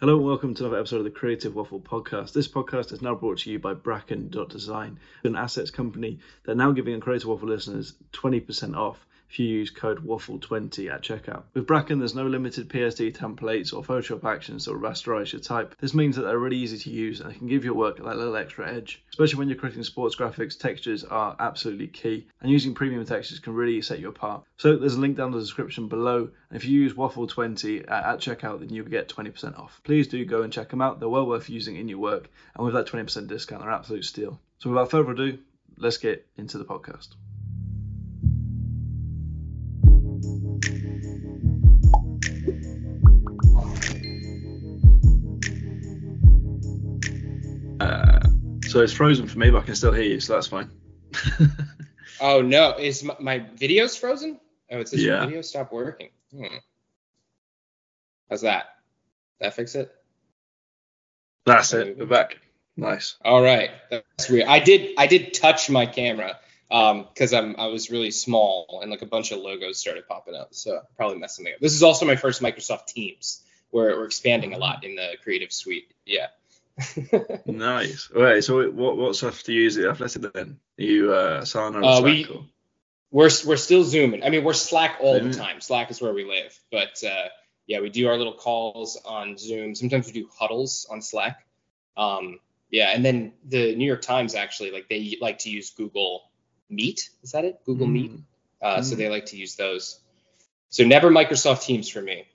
Hello and welcome to another episode of the Creative Waffle podcast. This podcast is now brought to you by Bracken.design, an assets company that are now giving Creative Waffle listeners 20% off if you use code WAFFLE20 at checkout. With Bracken, there's no limited PSD templates or Photoshop actions that will rasterize your type. This means that they're really easy to use and can give your work that little extra edge. Especially when you're creating sports graphics, textures are absolutely key, and using premium textures can really set you apart. So there's a link down in the description below, and if you use Waffle20 at, at checkout, then you'll get 20% off. Please do go and check them out. They're well worth using in your work, and with that 20% discount, they're absolute steal. So without further ado, let's get into the podcast. So it's frozen for me, but I can still hear you, so that's fine. Oh no, is my, my video's frozen? Oh, it says Yeah. your video stopped working. Hmm. How's that? That fix it? That's it. We're back. Nice. All right, that's weird. I did I did touch my camera um because I'm I was really small and like a bunch of logos started popping up, so probably messing me up. This is also my first Microsoft Teams. Where we're expanding a lot in the Creative Suite. Yeah. Nice. Wait, so what what stuff do you use at Athletic then? Are you uh, Asana or Uh, Slack? we- or- we're we're still zooming. I mean, we're Slack all the time. Slack is where we live. But uh, yeah, we do our little calls on Zoom. Sometimes we do huddles on Slack. Um, yeah, and then the New York Times actually like they like to use Google Meet. Is that it? Google Meet. Mm, Uh, So Mm. they like to use those. So never Microsoft Teams for me.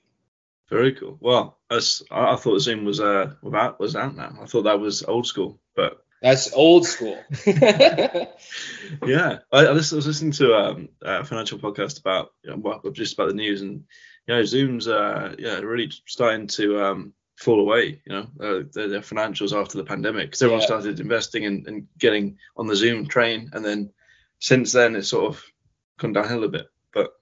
Very cool. Well, as I, I thought Zoom was uh without was out now. I thought that was old school, but That's old school. yeah, I, I lis- I was listening to um, a financial podcast about you know, well, just about the news, and you know, Zoom's uh, yeah really starting to um, fall away. You know, uh, their, their financials after the pandemic because everyone Yeah. started investing and, and getting on the Zoom train, and then since then it's sort of gone downhill a bit. But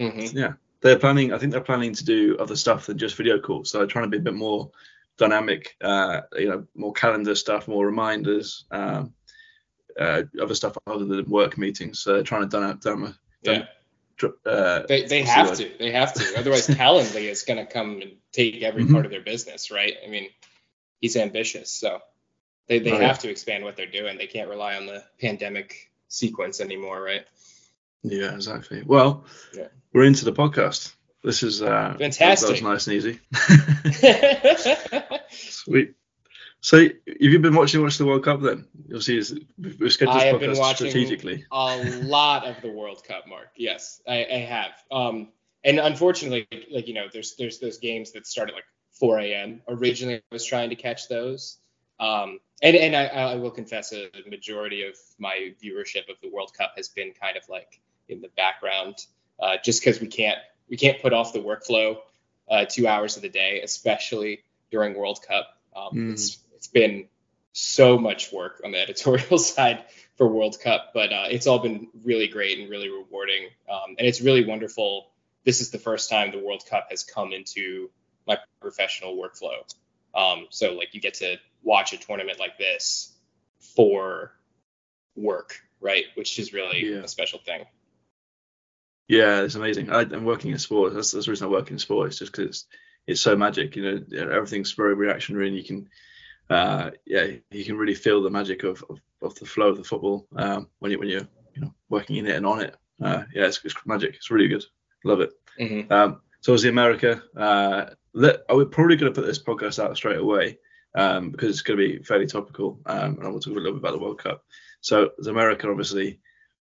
Mhm. yeah, they're planning. I think they're planning to do other stuff than just video calls. So they're trying to be a bit more dynamic. Uh, you know, more calendar stuff, more reminders. Um, uh, other stuff other than work meetings. So they're trying to done done, Yeah. uh, They, they have to. They have to. Otherwise, Calendly is going to come and take every Mhm. part of their business, right? I mean, he's ambitious, so they, they Oh, yeah. have to expand what they're doing. They can't rely on the pandemic sequence anymore, right? Yeah, exactly. Well, Yeah. we're into the podcast. This is uh, Fantastic. That was nice and easy. Sweet. So, have you been watching watch the World Cup then? You'll see, we've scheduled I have been watching strategically. a lot of the World Cup, Mark. Yes, I, I have. Um, and unfortunately, like you know, there's there's those games that start at like 4 a.m. Originally, I was trying to catch those. Um, and and I, I will confess, a majority of my viewership of the World Cup has been kind of like in the background, uh, just because we can't we can't put off the workflow uh, two hours of the day, especially during World Cup. Um, Mm. It's it's been so much work on the editorial side for World Cup, but uh, it's all been really great and really rewarding. Um, and it's really wonderful. This is the first time the World Cup has come into my professional workflow. Um, so like you get to watch a tournament like this for work, right? Which is really Yeah. a special thing. Yeah, it's amazing. I, I'm working in sports. That's, that's the reason I work in sports, It's just because it's, it's so magic. You know, everything's very reactionary, and you can, uh, yeah, you can really feel the magic of, of, of the flow of the football um, when you when you're you know working in it and on it. Uh, yeah, it's, it's magic. It's really good. Love it. Mhm. Um, so obviously America. Uh, let, I would probably going to put this podcast out straight away um, because it's going to be fairly topical, um, and I want to talk a little bit about the World Cup. So as America, obviously,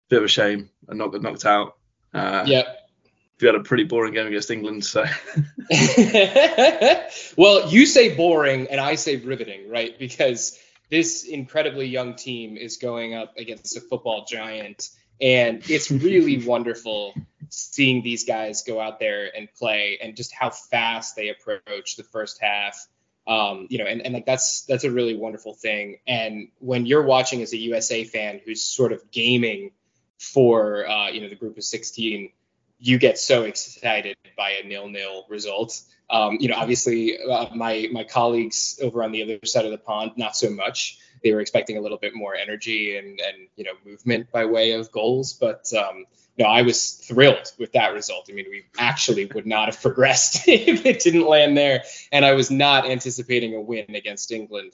bit of a shame and not got knocked out. Uh, Yep. we had a pretty boring game against England. So well, you say boring and I say riveting, right? Because this incredibly young team is going up against a football giant, and it's really wonderful seeing these guys go out there and play and just how fast they approach the first half. Um, you know, and, and like that's that's a really wonderful thing. And when you're watching as a USA fan who's sort of gaming for uh, you know the group of 16 you get so excited by a nil-nil result. Um, you know, obviously, uh, my my colleagues over on the other side of the pond, not so much. They were expecting a little bit more energy and and you know movement by way of goals, but um, no, I was thrilled with that result. I mean, we actually would not have progressed if it didn't land there, and I was not anticipating a win against England,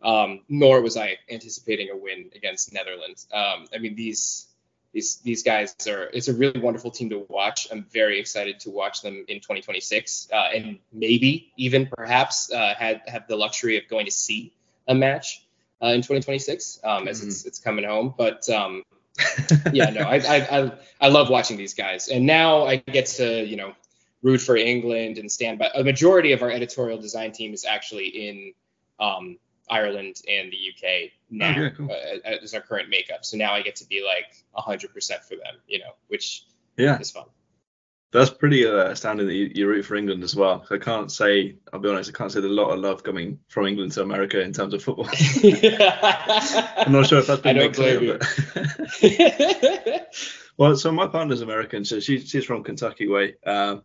um, nor was I anticipating a win against Netherlands. Um, I mean, these these these guys are it's a really wonderful team to watch. I'm very excited to watch them in 2026, uh, and maybe even perhaps uh, had have the luxury of going to see a match uh, in 2026 um, as mm-hmm. it's it's coming home. But um, yeah, no, I, I, I I love watching these guys, and now I get to you know root for England and stand by. A majority of our editorial design team is actually in um, Ireland and the UK now oh, yeah, cool. uh, as our current makeup. So now I get to be like 100% for them, you know, which yeah is fun. That's pretty uh, astounding that you, you root for England as well. I can't say, I'll be honest, I can't say there's a lot of love coming from England to America in terms of football. I'm not sure if that's been made clear. But well, so my partner's American, so she, she's from Kentucky way. Um,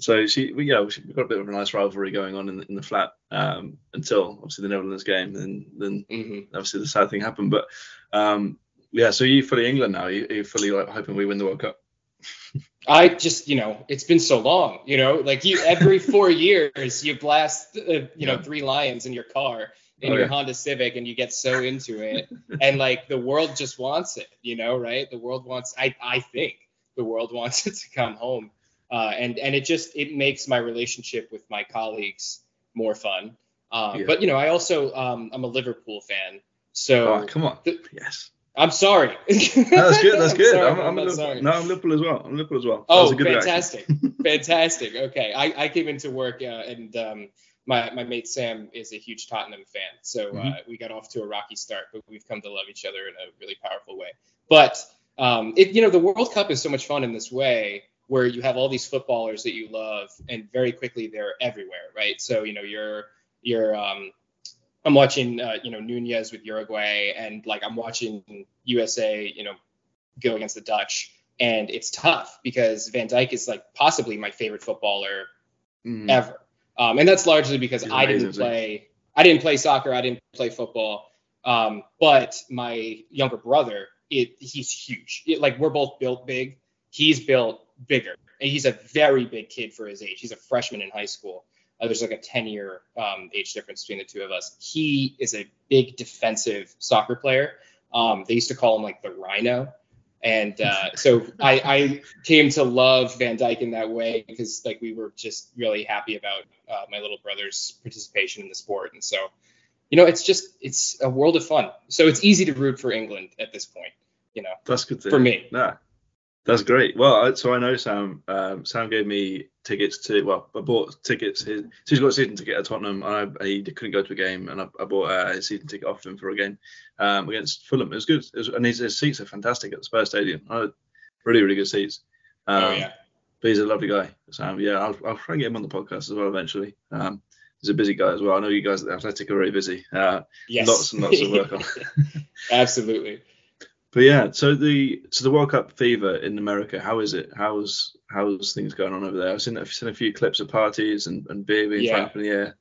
so she, we, yeah, we've got a bit of a nice rivalry going on in, in the flat um, until obviously the Netherlands game, and then mm-hmm. obviously the sad thing happened. But um, yeah, so you fully England now? You, you fully like hoping we win the World Cup? I just, you know, it's been so long, you know, like you every four years you blast, uh, you yeah. know, three lions in your car in oh, your yeah. Honda Civic and you get so into it, and like the world just wants it, you know, right? The world wants, I, I think the world wants it to come home, uh, and and it just it makes my relationship with my colleagues more fun. Um, yeah. But you know, I also um, I'm a Liverpool fan, so oh, come on, th- yes. I'm sorry. no, that's good. That's good. I'm, I'm, I'm, I'm Liverpool, no, I'm Liverpool as well. I'm Liverpool as well. Oh, fantastic, fantastic. Okay, I, I came into work uh, and um, my my mate Sam is a huge Tottenham fan, so uh, mm-hmm. uh, we got off to a rocky start, but we've come to love each other in a really powerful way. But um, it, you know, the World Cup is so much fun in this way where you have all these footballers that you love, and very quickly they're everywhere, right? So you know, you're you're um, I'm watching uh, you know Nunez with Uruguay, and like I'm watching USA, you know, go against the Dutch, and it's tough because Van Dijk is like possibly my favorite footballer mm. ever, um, and that's largely because He's I didn't play I didn't play soccer, I didn't play football, um, but my younger brother, it, he's huge. It, like we're both built big. He's built bigger. And he's a very big kid for his age. He's a freshman in high school. Uh, there's like a 10 year um, age difference between the two of us. He is a big defensive soccer player. Um, they used to call him like the Rhino. And uh, so I, I, came to love Van Dijk in that way because like we were just really happy about uh, my little brother's participation in the sport. And so, you know, it's just it's a world of fun. So it's easy to root for England at this point. You know, that's good for me. Nah, that's great. Well, so I know Sam. Um, Sam gave me tickets to. Well, I bought tickets. His, so he's got a season ticket at Tottenham. I, he couldn't go to a game, and I, I bought a season ticket off him for a game um, against Fulham. It was good. It was, and his, his, seats are fantastic at the Spurs Stadium. Uh, really, really good seats. Um, oh yeah. But he's a lovely guy. Sam. Yeah, I'll, I'll try and get him on the podcast as well eventually. Um, he's a busy guy as well. I know you guys at the Athletic are very busy. Uh, yes. Lots and lots of work on. Absolutely. But yeah, so the so the World Cup fever in America, how is it? How's how's things going on over there? I've seen I've seen a few clips of parties and, and beer being yeah. up in the air.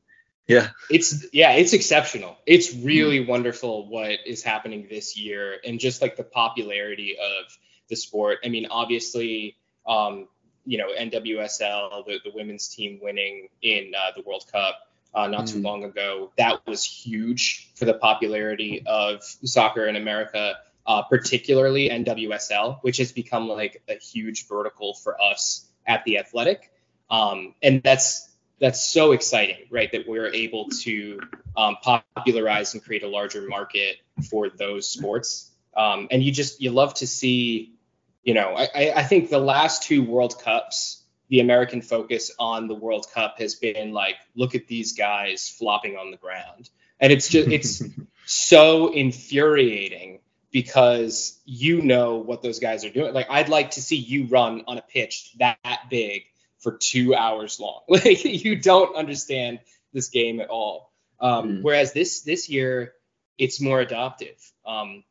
Yeah. It's yeah, it's exceptional. It's really mm. wonderful what is happening this year and just like the popularity of the sport. I mean, obviously, um, you know, NWSL, the, the women's team winning in uh, the World Cup uh, not mm. too long ago, that was huge for the popularity of soccer in America uh, particularly NWSL, which has become like a huge vertical for us at the Athletic, um, and that's that's so exciting, right? That we're able to um, popularize and create a larger market for those sports, um, and you just you love to see, you know, I, I think the last two World Cups the American focus on the World Cup has been like, look at these guys flopping on the ground. And it's just, it's so infuriating because you know what those guys are doing. Like I'd like to see you run on a pitch that, big for two hours long. Like you don't understand this game at all. Um, mm. Whereas this this year it's more adoptive. Um,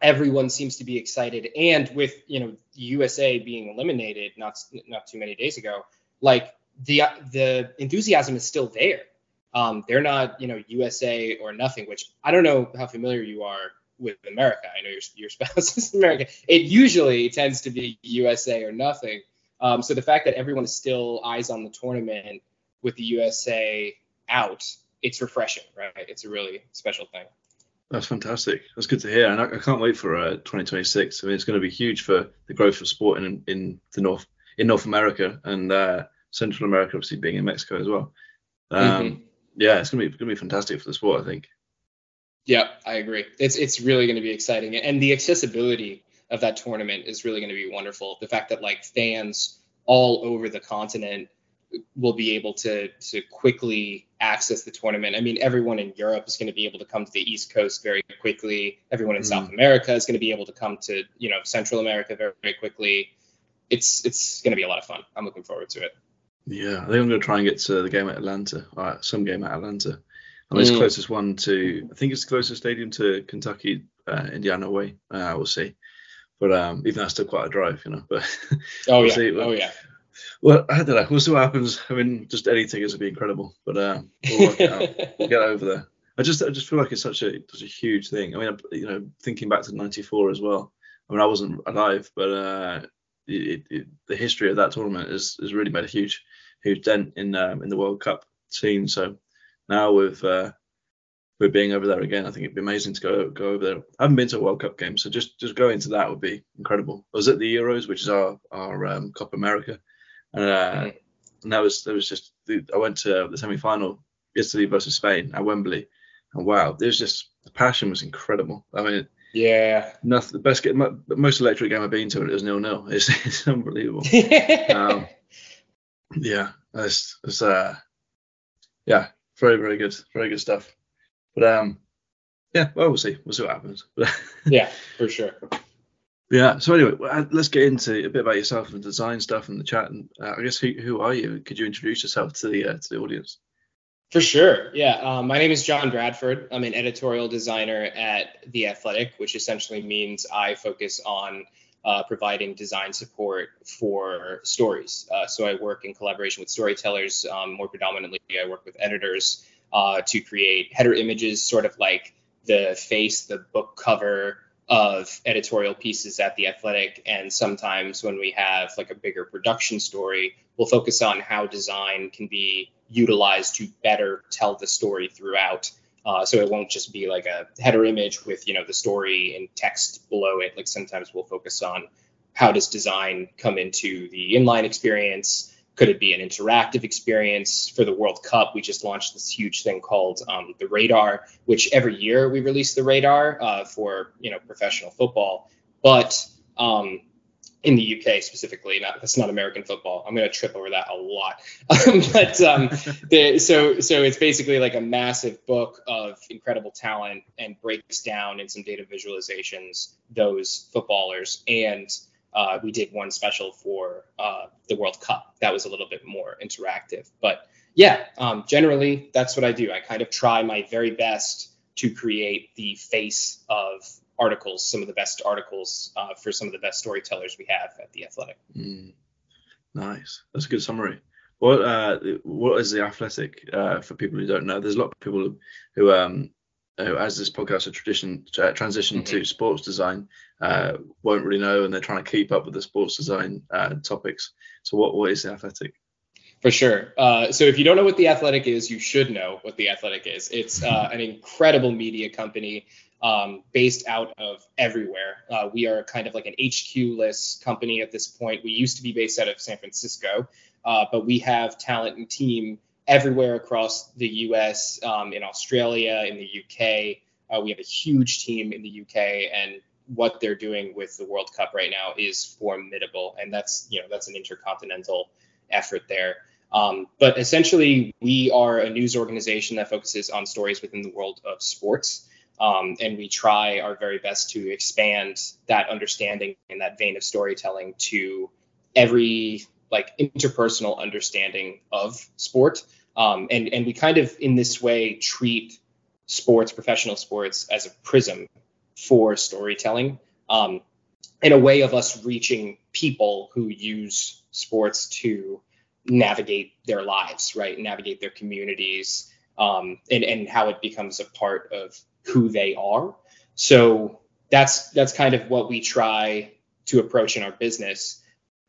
everyone seems to be excited, and with you know USA being eliminated not not too many days ago, like the the enthusiasm is still there. Um, they're not you know USA or nothing, which I don't know how familiar you are with America. I know your your spouse is American. It usually tends to be USA or nothing. Um, so the fact that everyone is still eyes on the tournament with the USA out, it's refreshing, right? It's a really special thing. That's fantastic. That's good to hear, and I, I can't wait for uh, 2026. I mean, it's going to be huge for the growth of sport in in the North in North America and uh, Central America, obviously being in Mexico as well. Um, mm-hmm. Yeah, it's going to be going to be fantastic for the sport, I think. Yeah, I agree. It's it's really going to be exciting, and the accessibility of that tournament is really going to be wonderful. The fact that like fans all over the continent will be able to to quickly access the tournament. I mean, everyone in Europe is going to be able to come to the East Coast very quickly. Everyone in mm. South America is going to be able to come to you know Central America very, very quickly. It's it's going to be a lot of fun. I'm looking forward to it. Yeah, I think I'm going to try and get to the game at Atlanta, some game at Atlanta. And it's mm. closest one to, I think it's the closest stadium to Kentucky, uh, Indiana way. Uh, we'll see. But um, even that's still quite a drive, you know. But oh we'll yeah, see. oh yeah. Well, I don't know. We'll see what happens. I mean, just any tickets would be incredible, but uh, we'll work it out. We'll get over there. I just, I just feel like it's such a, such a huge thing. I mean, you know, thinking back to '94 as well. I mean, I wasn't alive, but uh, it, it, the history of that tournament has, has really made a huge, huge dent in um, in the World Cup scene. So now with uh, with being over there again, I think it'd be amazing to go go over there. I haven't been to a World Cup game, so just just going to that would be incredible. I was at the Euros, which is our our um, Copa America, and, uh, mm. and that was that was just I went to the semi final yesterday versus Spain at Wembley, and wow, there's just the passion was incredible. I mean. Yeah. Nothing. The best game, most electric game I've been to, and it was nil nil. It's, it's unbelievable. um, yeah, it's, it's uh, yeah, very very good, very good stuff. But um, yeah, well we'll see, we'll see what happens. yeah, for sure. Yeah. So anyway, uh, let's get into a bit about yourself and design stuff in the chat. And uh, I guess who, who are you? Could you introduce yourself to the uh, to the audience? For sure. Yeah. Um, my name is John Bradford. I'm an editorial designer at The Athletic, which essentially means I focus on uh, providing design support for stories. Uh, so I work in collaboration with storytellers. Um, more predominantly, I work with editors uh, to create header images, sort of like the face, the book cover of editorial pieces at the Athletic. And sometimes when we have like a bigger production story, we'll focus on how design can be utilized to better tell the story throughout. Uh, so it won't just be like a header image with you know the story and text below it. Like sometimes we'll focus on how does design come into the inline experience. Could it be an interactive experience for the World Cup? We just launched this huge thing called um, the Radar, which every year we release the Radar uh, for you know professional football. But um, in the UK specifically. Not that's not American football. I'm gonna trip over that a lot. but um, the, so so it's basically like a massive book of incredible talent and breaks down in some data visualizations those footballers. And uh, we did one special for uh, the World Cup that was a little bit more interactive. But yeah, um, generally that's what I do. I kind of try my very best to create the face of articles, some of the best articles uh, for some of the best storytellers we have at the Athletic. Mm, nice, that's a good summary. What uh, what is the Athletic uh, for people who don't know? There's a lot of people who, um, who as this podcast a tradition uh, transition mm-hmm. to sports design, uh, won't really know, and they're trying to keep up with the sports design uh, topics. So, what what is the Athletic? For sure. Uh, so if you don't know what the Athletic is, you should know what the Athletic is. It's uh, an incredible media company um, based out of everywhere. Uh, we are kind of like an HQ-less company at this point. We used to be based out of San Francisco, uh, but we have talent and team everywhere across the U.S., um, in Australia, in the U.K. Uh, we have a huge team in the U.K. and what they're doing with the World Cup right now is formidable, and that's you know that's an intercontinental effort there. Um, but essentially, we are a news organization that focuses on stories within the world of sports. Um, and we try our very best to expand that understanding and that vein of storytelling to every like interpersonal understanding of sport. Um, and and we kind of in this way treat sports, professional sports, as a prism for storytelling, um, in a way of us reaching people who use sports to navigate their lives, right? Navigate their communities, um, and and how it becomes a part of who they are. so that's that's kind of what we try to approach in our business.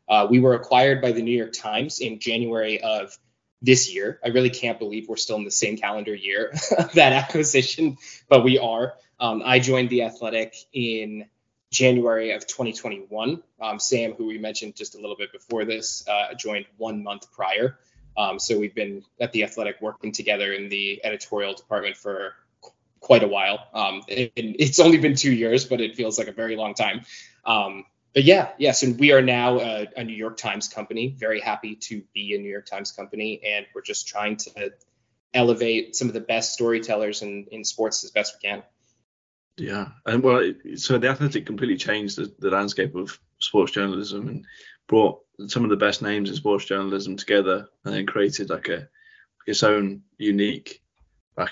Uh, we were acquired by the New York Times in January of this year. I really can't believe we're still in the same calendar year that acquisition, but we are. Um, I joined the Athletic in January of 2021. Um, Sam, who we mentioned just a little bit before this, uh, joined one month prior. Um, so we've been at the Athletic working together in the editorial department for quite a while. Um, it, it's only been two years, but it feels like a very long time. Um, but yeah, yes, and we are now a, a, New York Times company. Very happy to be a New York Times company, and we're just trying to elevate some of the best storytellers in, in sports as best we can. Yeah, and well, so the Athletic completely changed the, the landscape of sports journalism and brought some of the best names in sports journalism together, and then created like a its own unique like,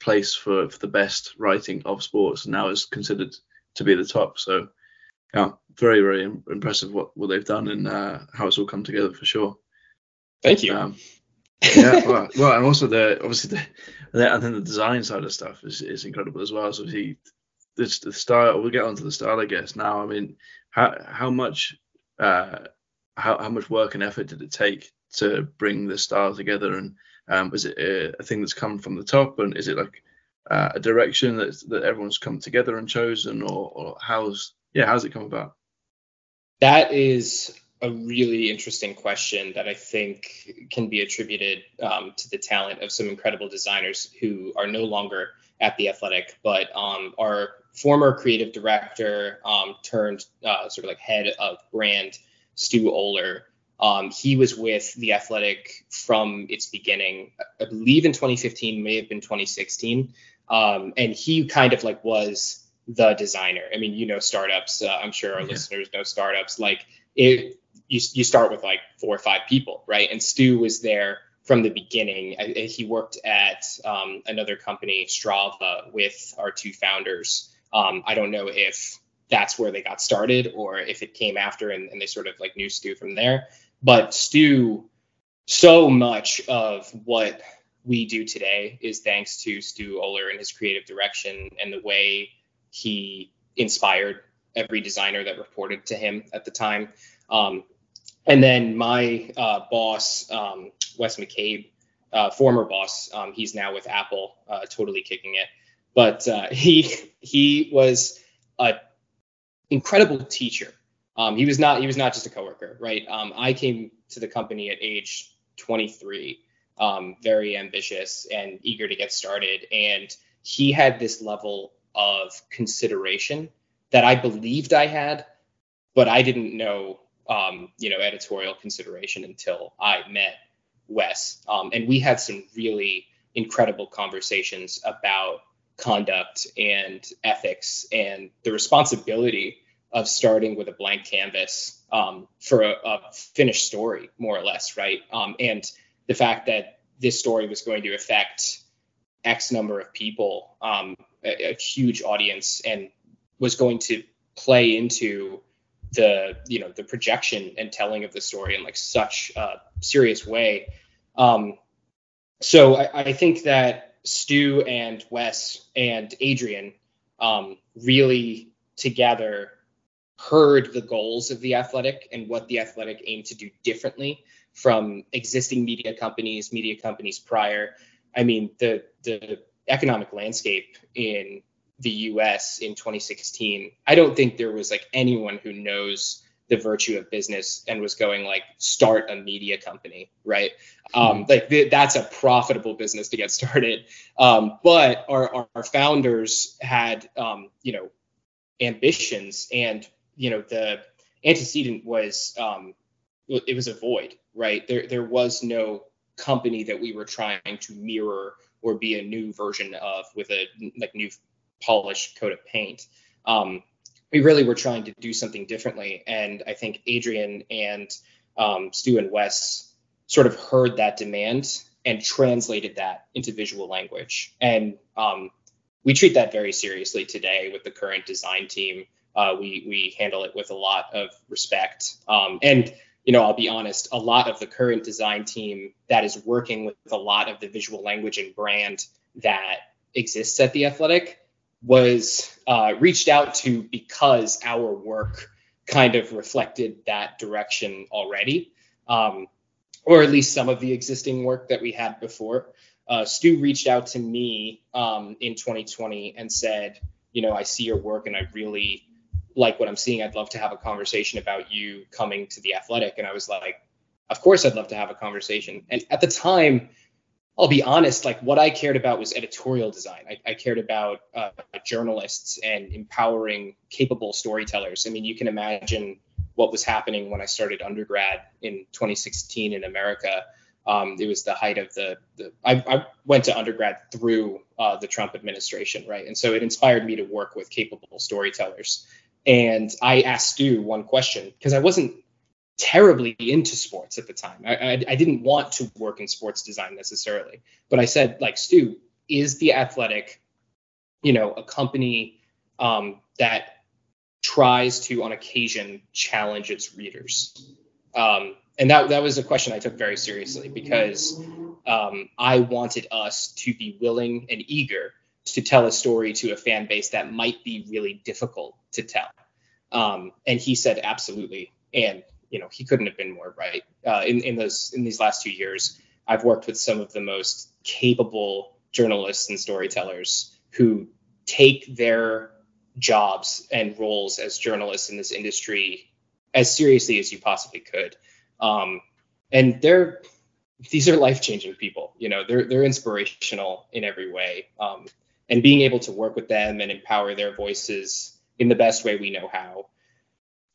place for, for the best writing of sports. And now is considered to be the top. So yeah, very very impressive what what they've done and uh, how it's all come together for sure. Thank you. Um, yeah, well, well, and also the obviously the, the I think the design side of stuff is, is incredible as well. So he, it's the style. We'll get onto the style, I guess. Now, I mean, how how much uh, how how much work and effort did it take to bring the style together? And um, is it a, a thing that's come from the top, and is it like uh, a direction that that everyone's come together and chosen, or, or how's yeah, how's it come about? That is a really interesting question that I think can be attributed um, to the talent of some incredible designers who are no longer at the Athletic, but um, our former creative director um, turned uh, sort of like head of brand, Stu Oler. Um, he was with the Athletic from its beginning, I believe in 2015, may have been 2016, um, and he kind of like was the designer. I mean, you know startups. Uh, I'm sure our yeah. listeners know startups. Like it, you you start with like four or five people, right? And Stu was there from the beginning. I, he worked at um, another company, Strava, with our two founders. Um, I don't know if that's where they got started or if it came after and, and they sort of like knew Stu from there. But Stu, so much of what we do today is thanks to Stu Oler and his creative direction and the way he inspired every designer that reported to him at the time. Um, and then my uh, boss, um, Wes McCabe, uh, former boss, um, he's now with Apple, uh, totally kicking it. But uh, he he was an incredible teacher. Um, he was not he was not just a coworker, right? Um, I came to the company at age 23, um, very ambitious and eager to get started, and he had this level of consideration that I believed I had, but I didn't know, um, you know, editorial consideration until I met Wes. Um, and we had some really incredible conversations about conduct and ethics and the responsibility of starting with a blank canvas um, for a, a, finished story, more or less, right? Um, and the fact that this story was going to affect X number of people, um, a, a, huge audience, and was going to play into the you know the projection and telling of the story in like such a serious way. Um, so I, I, think that Stu and Wes and Adrian um, really together heard the goals of the athletic and what the athletic aimed to do differently from existing media companies, media companies prior. I mean, the the economic landscape in the US in 2016, I don't think there was like anyone who knows the virtue of business and was going like start a media company, right? Um, hmm. like th- that's a profitable business to get started. Um, but our, our, our, founders had, um, you know, ambitions and, you know, the antecedent was, um, it was a void, right? There, there was no company that we were trying to mirror or be a new version of with a like new polished coat of paint. Um, we really were trying to do something differently, and I think Adrian and um, Stu and Wes sort of heard that demand and translated that into visual language. And um, we treat that very seriously today with the current design team. Uh, we we handle it with a lot of respect. Um, and you know, I'll be honest, a lot of the current design team that is working with a lot of the visual language and brand that exists at the Athletic was uh, reached out to because our work kind of reflected that direction already, um, or at least some of the existing work that we had before. Uh, Stu reached out to me um, in 2020 and said, you know, I see your work and I really like what I'm seeing. I'd love to have a conversation about you coming to the athletic. And I was like, of course I'd love to have a conversation. And at the time, I'll be honest, like what I cared about was editorial design. I, I cared about uh, journalists and empowering capable storytellers. I mean, you can imagine what was happening when I started undergrad in 2016 in America. Um, it was the height of the, the I, I went to undergrad through uh, the Trump administration, right? And so it inspired me to work with capable storytellers. And I asked Stu one question because I wasn't terribly into sports at the time. I, I, I, didn't want to work in sports design necessarily, but I said, like, Stu, is the athletic, you know, a company um, that tries to, on occasion, challenge its readers? Um, and that that was a question I took very seriously because um, I wanted us to be willing and eager to tell a story to a fan base that might be really difficult to tell. Um, and he said, absolutely. And you know he couldn't have been more right. Uh, in in those in these last two years, I've worked with some of the most capable journalists and storytellers who take their jobs and roles as journalists in this industry as seriously as you possibly could. Um, and they're these are life changing people. You know, they're they're inspirational in every way. Um, and being able to work with them and empower their voices in the best way we know how,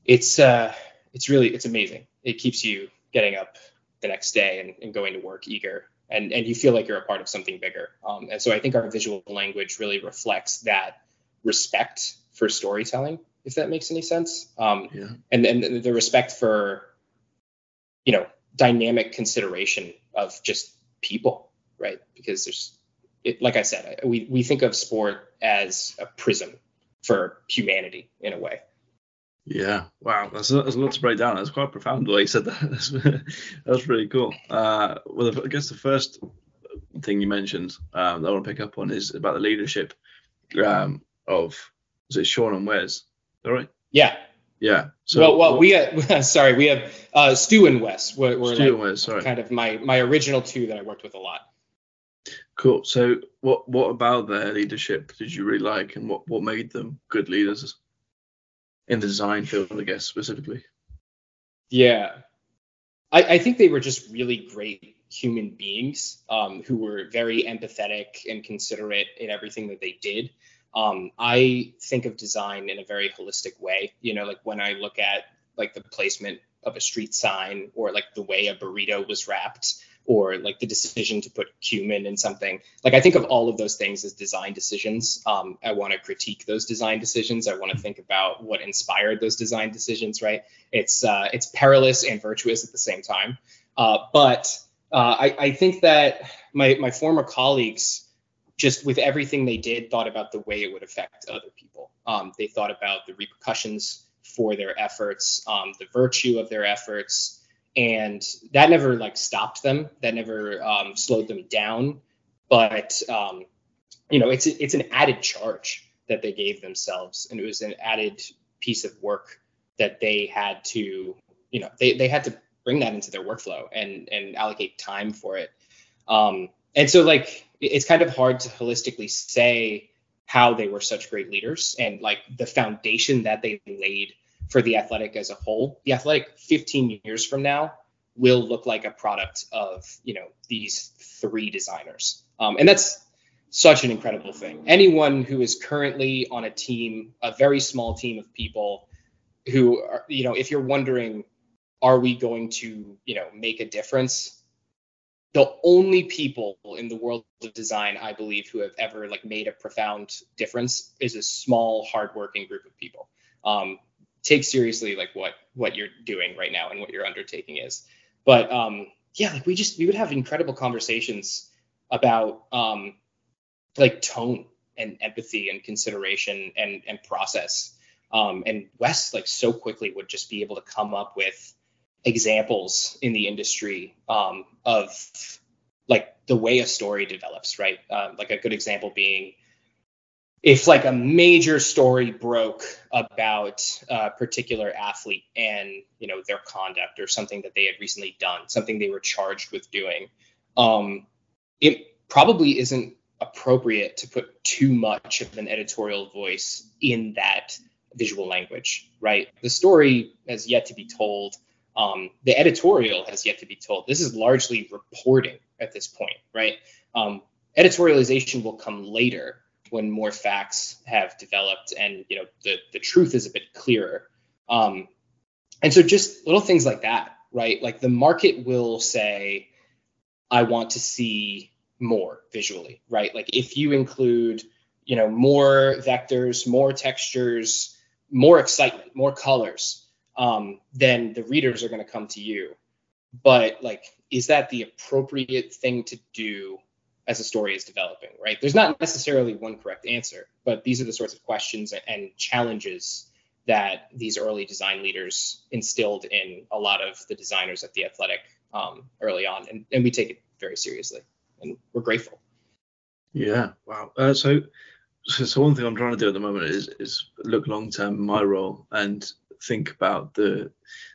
it's uh, it's really it's amazing. It keeps you getting up the next day and, and going to work eager and and you feel like you're a part of something bigger. Um, and so I think our visual language really reflects that respect for storytelling, if that makes any sense. Um, yeah. And and the respect for you know dynamic consideration of just people, right? Because there's it, like I said, we we think of sport as a prism for humanity in a way. Yeah, wow, that's a, that's a lot to break down. That's quite profound the way you said that. That's, that's really cool. Uh, well, I guess the first thing you mentioned um, that I want to pick up on is about the leadership um, of is it Sean and Wes? All right. Yeah. Yeah. So well, well, we have sorry, we have uh, Stu and Wes. We're, we're Stu like and Wes, sorry. Kind of my my original two that I worked with a lot. Cool. So, what what about their leadership did you really like, and what what made them good leaders? in the design field, I guess specifically. Yeah, I, I think they were just really great human beings um, who were very empathetic and considerate in everything that they did. Um, I think of design in a very holistic way. You know, like when I look at like the placement of a street sign or like the way a burrito was wrapped or like the decision to put cumin in something. Like I think of all of those things as design decisions. Um, I want to critique those design decisions. I want to think about what inspired those design decisions. Right? It's uh, it's perilous and virtuous at the same time. Uh, but uh, I, I think that my my former colleagues, just with everything they did, thought about the way it would affect other people. Um, they thought about the repercussions for their efforts, um, the virtue of their efforts and that never like stopped them. That never um, slowed them down. But um, you know, it's it's an added charge that they gave themselves, and it was an added piece of work that they had to, you know, they they had to bring that into their workflow and and allocate time for it. Um, and so like it's kind of hard to holistically say how they were such great leaders and like the foundation that they laid for the athletic as a whole. The athletic 15 years from now will look like a product of you know these three designers, um, and that's such an incredible thing. Anyone who is currently on a team, a very small team of people, who are you know, if you're wondering, are we going to you know make a difference? the only people in the world of design i believe who have ever like made a profound difference is a small hardworking group of people um, take seriously like what what you're doing right now and what your undertaking is. But um, yeah, like we just we would have incredible conversations about um, like tone and empathy and consideration and and process. Um, and Wes like so quickly would just be able to come up with examples in the industry um, of like the way a story develops, right? Uh, like a good example being if like a major story broke about a particular athlete and you know their conduct or something that they had recently done something they were charged with doing um, it probably isn't appropriate to put too much of an editorial voice in that visual language right? The story has yet to be told. Um, the editorial has yet to be told. This is largely reporting at this point right? Um, editorialization will come later when more facts have developed and you know the the truth is a bit clearer. Um, and so just little things like that, right? Like the market will say, I want to see more visually, right? Like if you include, you know, more vectors, more textures, more excitement, more colors, um, then the readers are going to come to you. But like, is that the appropriate thing to do as a story is developing, right? There's not necessarily one correct answer, but these are the sorts of questions and challenges that these early design leaders instilled in a lot of the designers at the athletic um, early on, and, and we take it very seriously, and we're grateful. Yeah, wow. Uh, so, so one thing I'm trying to do at the moment is is look long term my role and think about the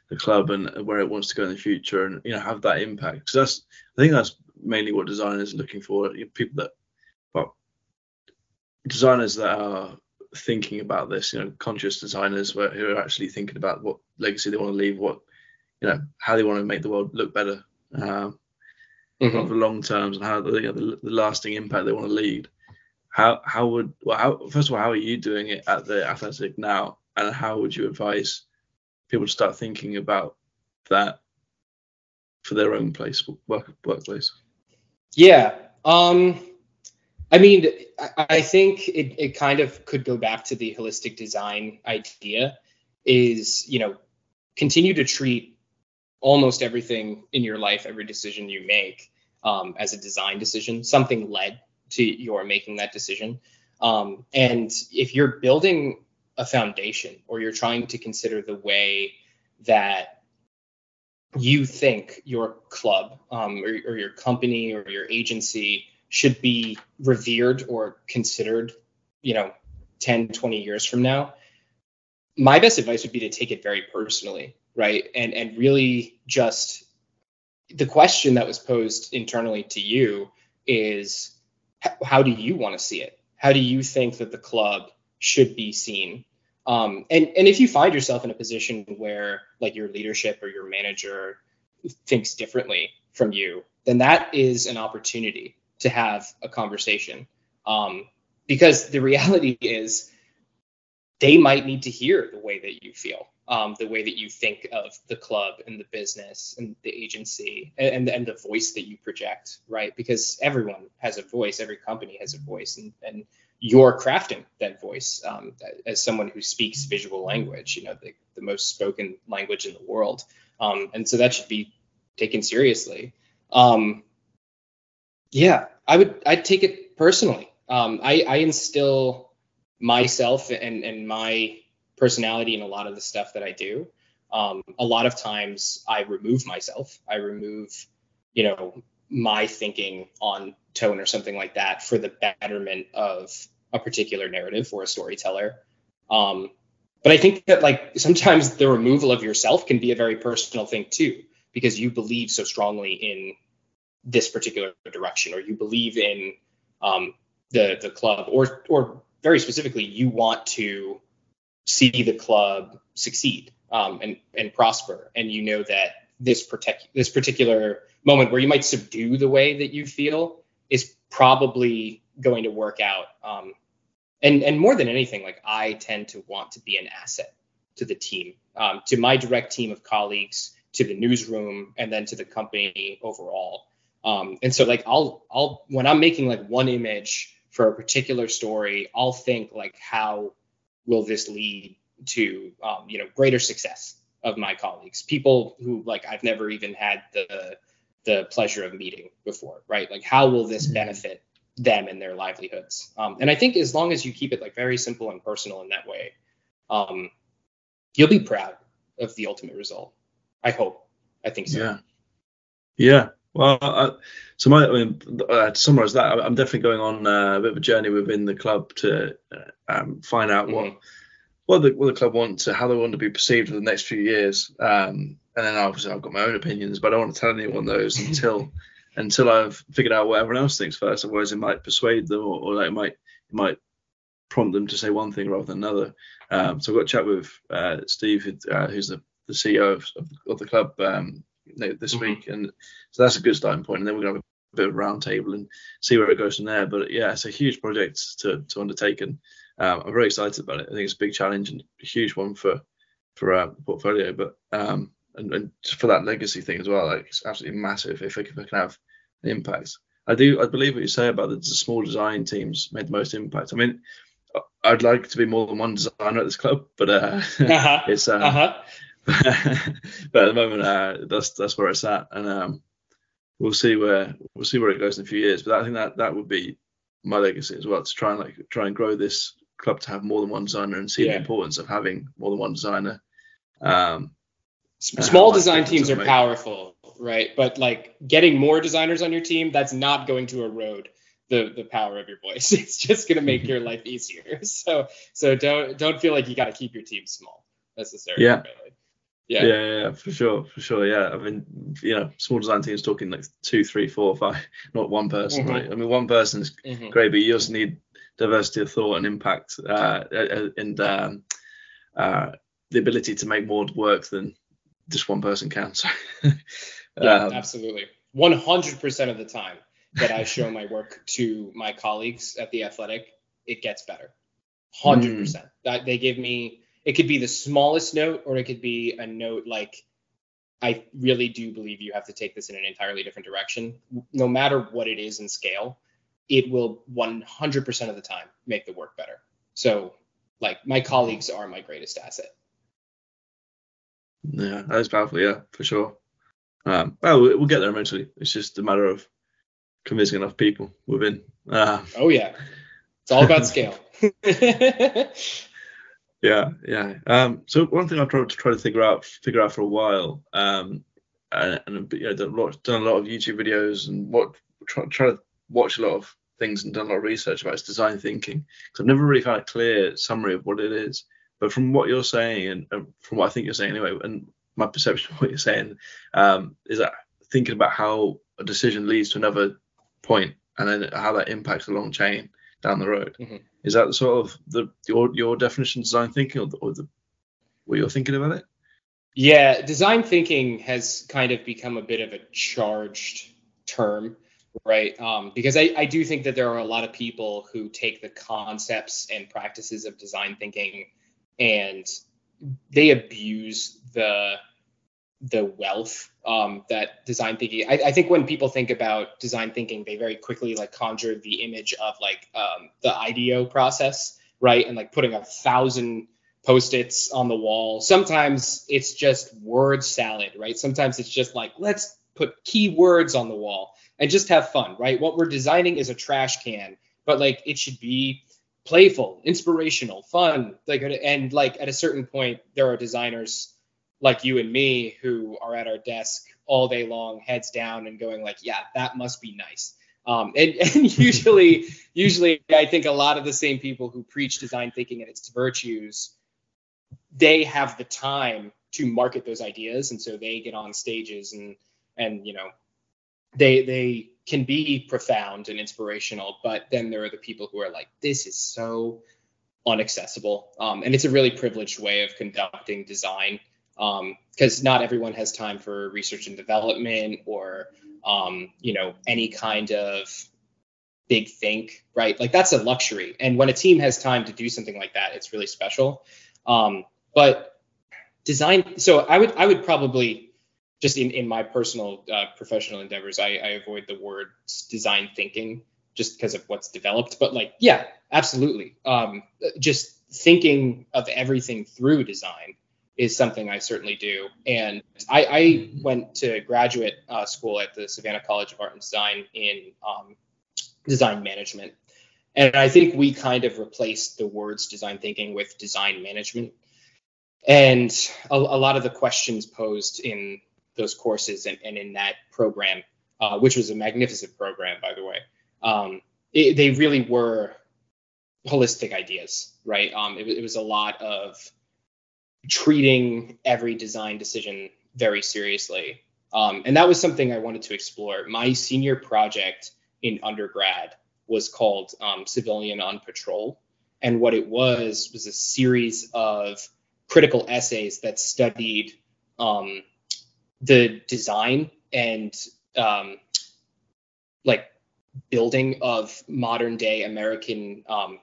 the club and where it wants to go in the future, and you know have that impact. Because that's I think that's mainly what designers are looking for. People that, well, designers that are thinking about this, you know, conscious designers who are actually thinking about what legacy they want to leave, what, you know, how they want to make the world look better um, mm-hmm. over long terms, and how you know, the, the lasting impact they want to lead. How how would well how, first of all how are you doing it at the Athletic now, and how would you advise people to start thinking about that for their own place work workplace? Yeah. Um, I mean, I, think it, it kind of could go back to the holistic design idea is, you know, continue to treat almost everything in your life, every decision you make um, as a design decision, something led to your making that decision. Um, and if you're building a foundation or you're trying to consider the way that you think your club um, or, or your company or your agency should be revered or considered, you know, 10, 20 years from now, my best advice would be to take it very personally, right? And and really just the question that was posed internally to you is how do you want to see it? How do you think that the club should be seen? Um, and and if you find yourself in a position where like your leadership or your manager thinks differently from you, then that is an opportunity to have a conversation. Um, because the reality is they might need to hear the way that you feel, um, the way that you think of the club and the business and the agency and, and the voice that you project, right? Because everyone has a voice, every company has a voice, and, and you're crafting that voice um, as someone who speaks visual language, you know, the, the most spoken language in the world. Um, and so that should be taken seriously. Um, yeah, I would, I'd take it personally. Um, I, I instill myself and, and my personality in a lot of the stuff that I do. Um, a lot of times I remove myself. I remove, you know, my thinking on tone or something like that for the betterment of a particular narrative or a storyteller. Um, but I think that like sometimes the removal of yourself can be a very personal thing too, because you believe so strongly in this particular direction, or you believe in um, the the club, or or very specifically, you want to see the club succeed um, and and prosper, and you know that this protect this particular moment where you might subdue the way that you feel is probably going to work out. Um, and and more than anything, like I tend to want to be an asset to the team, um, to my direct team of colleagues, to the newsroom, and then to the company overall. Um, and so like I'll I'll when I'm making like one image for a particular story, I'll think like how will this lead to um, you know greater success of my colleagues, people who like I've never even had the the pleasure of meeting before, right? Like how will this mm-hmm. benefit them and their livelihoods? Um, and I think as long as you keep it like very simple and personal in that way, um, you'll be proud of the ultimate result. I hope. I think so. Yeah. Yeah. Well, I, so my, I mean, uh, to summarize that, I'm definitely going on uh, a bit of a journey within the club to uh, um, find out what mm-hmm. what the what the club wants, how they want to be perceived for the next few years. Um, and then obviously I've got my own opinions, but I don't want to tell anyone those until until I've figured out what everyone else thinks first. Otherwise, it might persuade them, or, or like it might it might prompt them to say one thing rather than another. Um, so I've got a chat with uh, Steve, uh, who's the, the CEO of, of, the club um, this mm-hmm. week, and so that's a good starting point. And then we're gonna have a bit of a round table and see where it goes from there. But yeah, it's a huge project to to undertake, and um, I'm very excited about it. I think it's a big challenge and a huge one for for our portfolio, but um, and, and for that legacy thing as well, like it's absolutely massive if it, if it can have an impact. I do I believe what you say about the small design teams made the most impact. I mean, I'd like to be more than one designer at this club, but uh, uh-huh. it's uh, uh-huh. but at the moment uh, that's that's where it's at, and um, we'll see where we'll see where it goes in a few years. But I think that that would be my legacy as well to try and like try and grow this club to have more than one designer and see yeah. the importance of having more than one designer. Um, Small design teams are powerful, right? But like getting more designers on your team, that's not going to erode the the power of your voice. It's just going to make your life easier. So so don't don't feel like you got to keep your team small necessarily. Yeah. Yeah. yeah. yeah, for sure, for sure. Yeah, I mean, you know, small design teams talking like two, three, four, five, not one person, mm-hmm. right? I mean, one person is mm-hmm. great, but you also need diversity of thought and impact, uh, and um, uh, the ability to make more work than just one person counts. Yeah, um, absolutely, one hundred percent of the time that I show my work to my colleagues at the Athletic, it gets better. 100%. Mm. That they give me it could be the smallest note or it could be a note like I really do believe you have to take this in an entirely different direction. No matter what it is in scale, it will 100% of the time make the work better. So, like, my colleagues are my greatest asset. Yeah, that is powerful. Yeah, for sure. Um, well, we'll get there eventually. It's just a matter of convincing enough people within. Uh, oh yeah, it's all about scale. yeah, yeah. Um, so one thing I've tried to try to figure out figure out for a while, um, and, and you know, done, a lot, done a lot of YouTube videos and what try, try to watch a lot of things and done a lot of research about is design thinking because I've never really found a clear summary of what it is. But from what you're saying and, and from what I think you're saying anyway, and my perception of what you're saying um, is that thinking about how a decision leads to another point and then how that impacts the long chain down the road. Mm-hmm. Is that sort of the your your definition of design thinking or the, or the what you're thinking about it? Yeah, design thinking has kind of become a bit of a charged term, right? Um, because I, I do think that there are a lot of people who take the concepts and practices of design thinking and they abuse the the wealth um, that design thinking. I, I, think when people think about design thinking, they very quickly like conjure the image of like um, the IDEO process, right? And like putting a thousand post-its on the wall. Sometimes it's just word salad, right? Sometimes it's just like let's put keywords on the wall and just have fun, right? What we're designing is a trash can, but like it should be playful, inspirational, fun. Like and like at a certain point, there are designers like you and me who are at our desk all day long, heads down, and going like, yeah, that must be nice. Um, and, and usually, usually, I think a lot of the same people who preach design thinking and its virtues, they have the time to market those ideas, and so they get on stages and and you know, they they can be profound and inspirational, but then there are the people who are like, this is so unaccessible, um, and it's a really privileged way of conducting design because um, not everyone has time for research and development or um, you know any kind of big think right? Like that's a luxury. And when a team has time to do something like that it's really special. Um, but design so i would i would probably just in, in my personal uh, professional endeavors I, I avoid the word design thinking just because of what's developed but like yeah absolutely um, just thinking of everything through design is something I certainly do. And I, I went to graduate uh, school at the Savannah College of Art and Design in um, design management. And I think we kind of replaced the words design thinking with design management. And a, a lot of the questions posed in those courses and, and in that program uh, which was a magnificent program, by the way. Um, it, they really were holistic ideas, right? Um, it, it was a lot of treating every design decision very seriously. Um, and that was something I wanted to explore. My senior project in undergrad was called um, Civilian on Patrol. And what it was was a series of critical essays that studied um, the design and um, like building of modern day American um,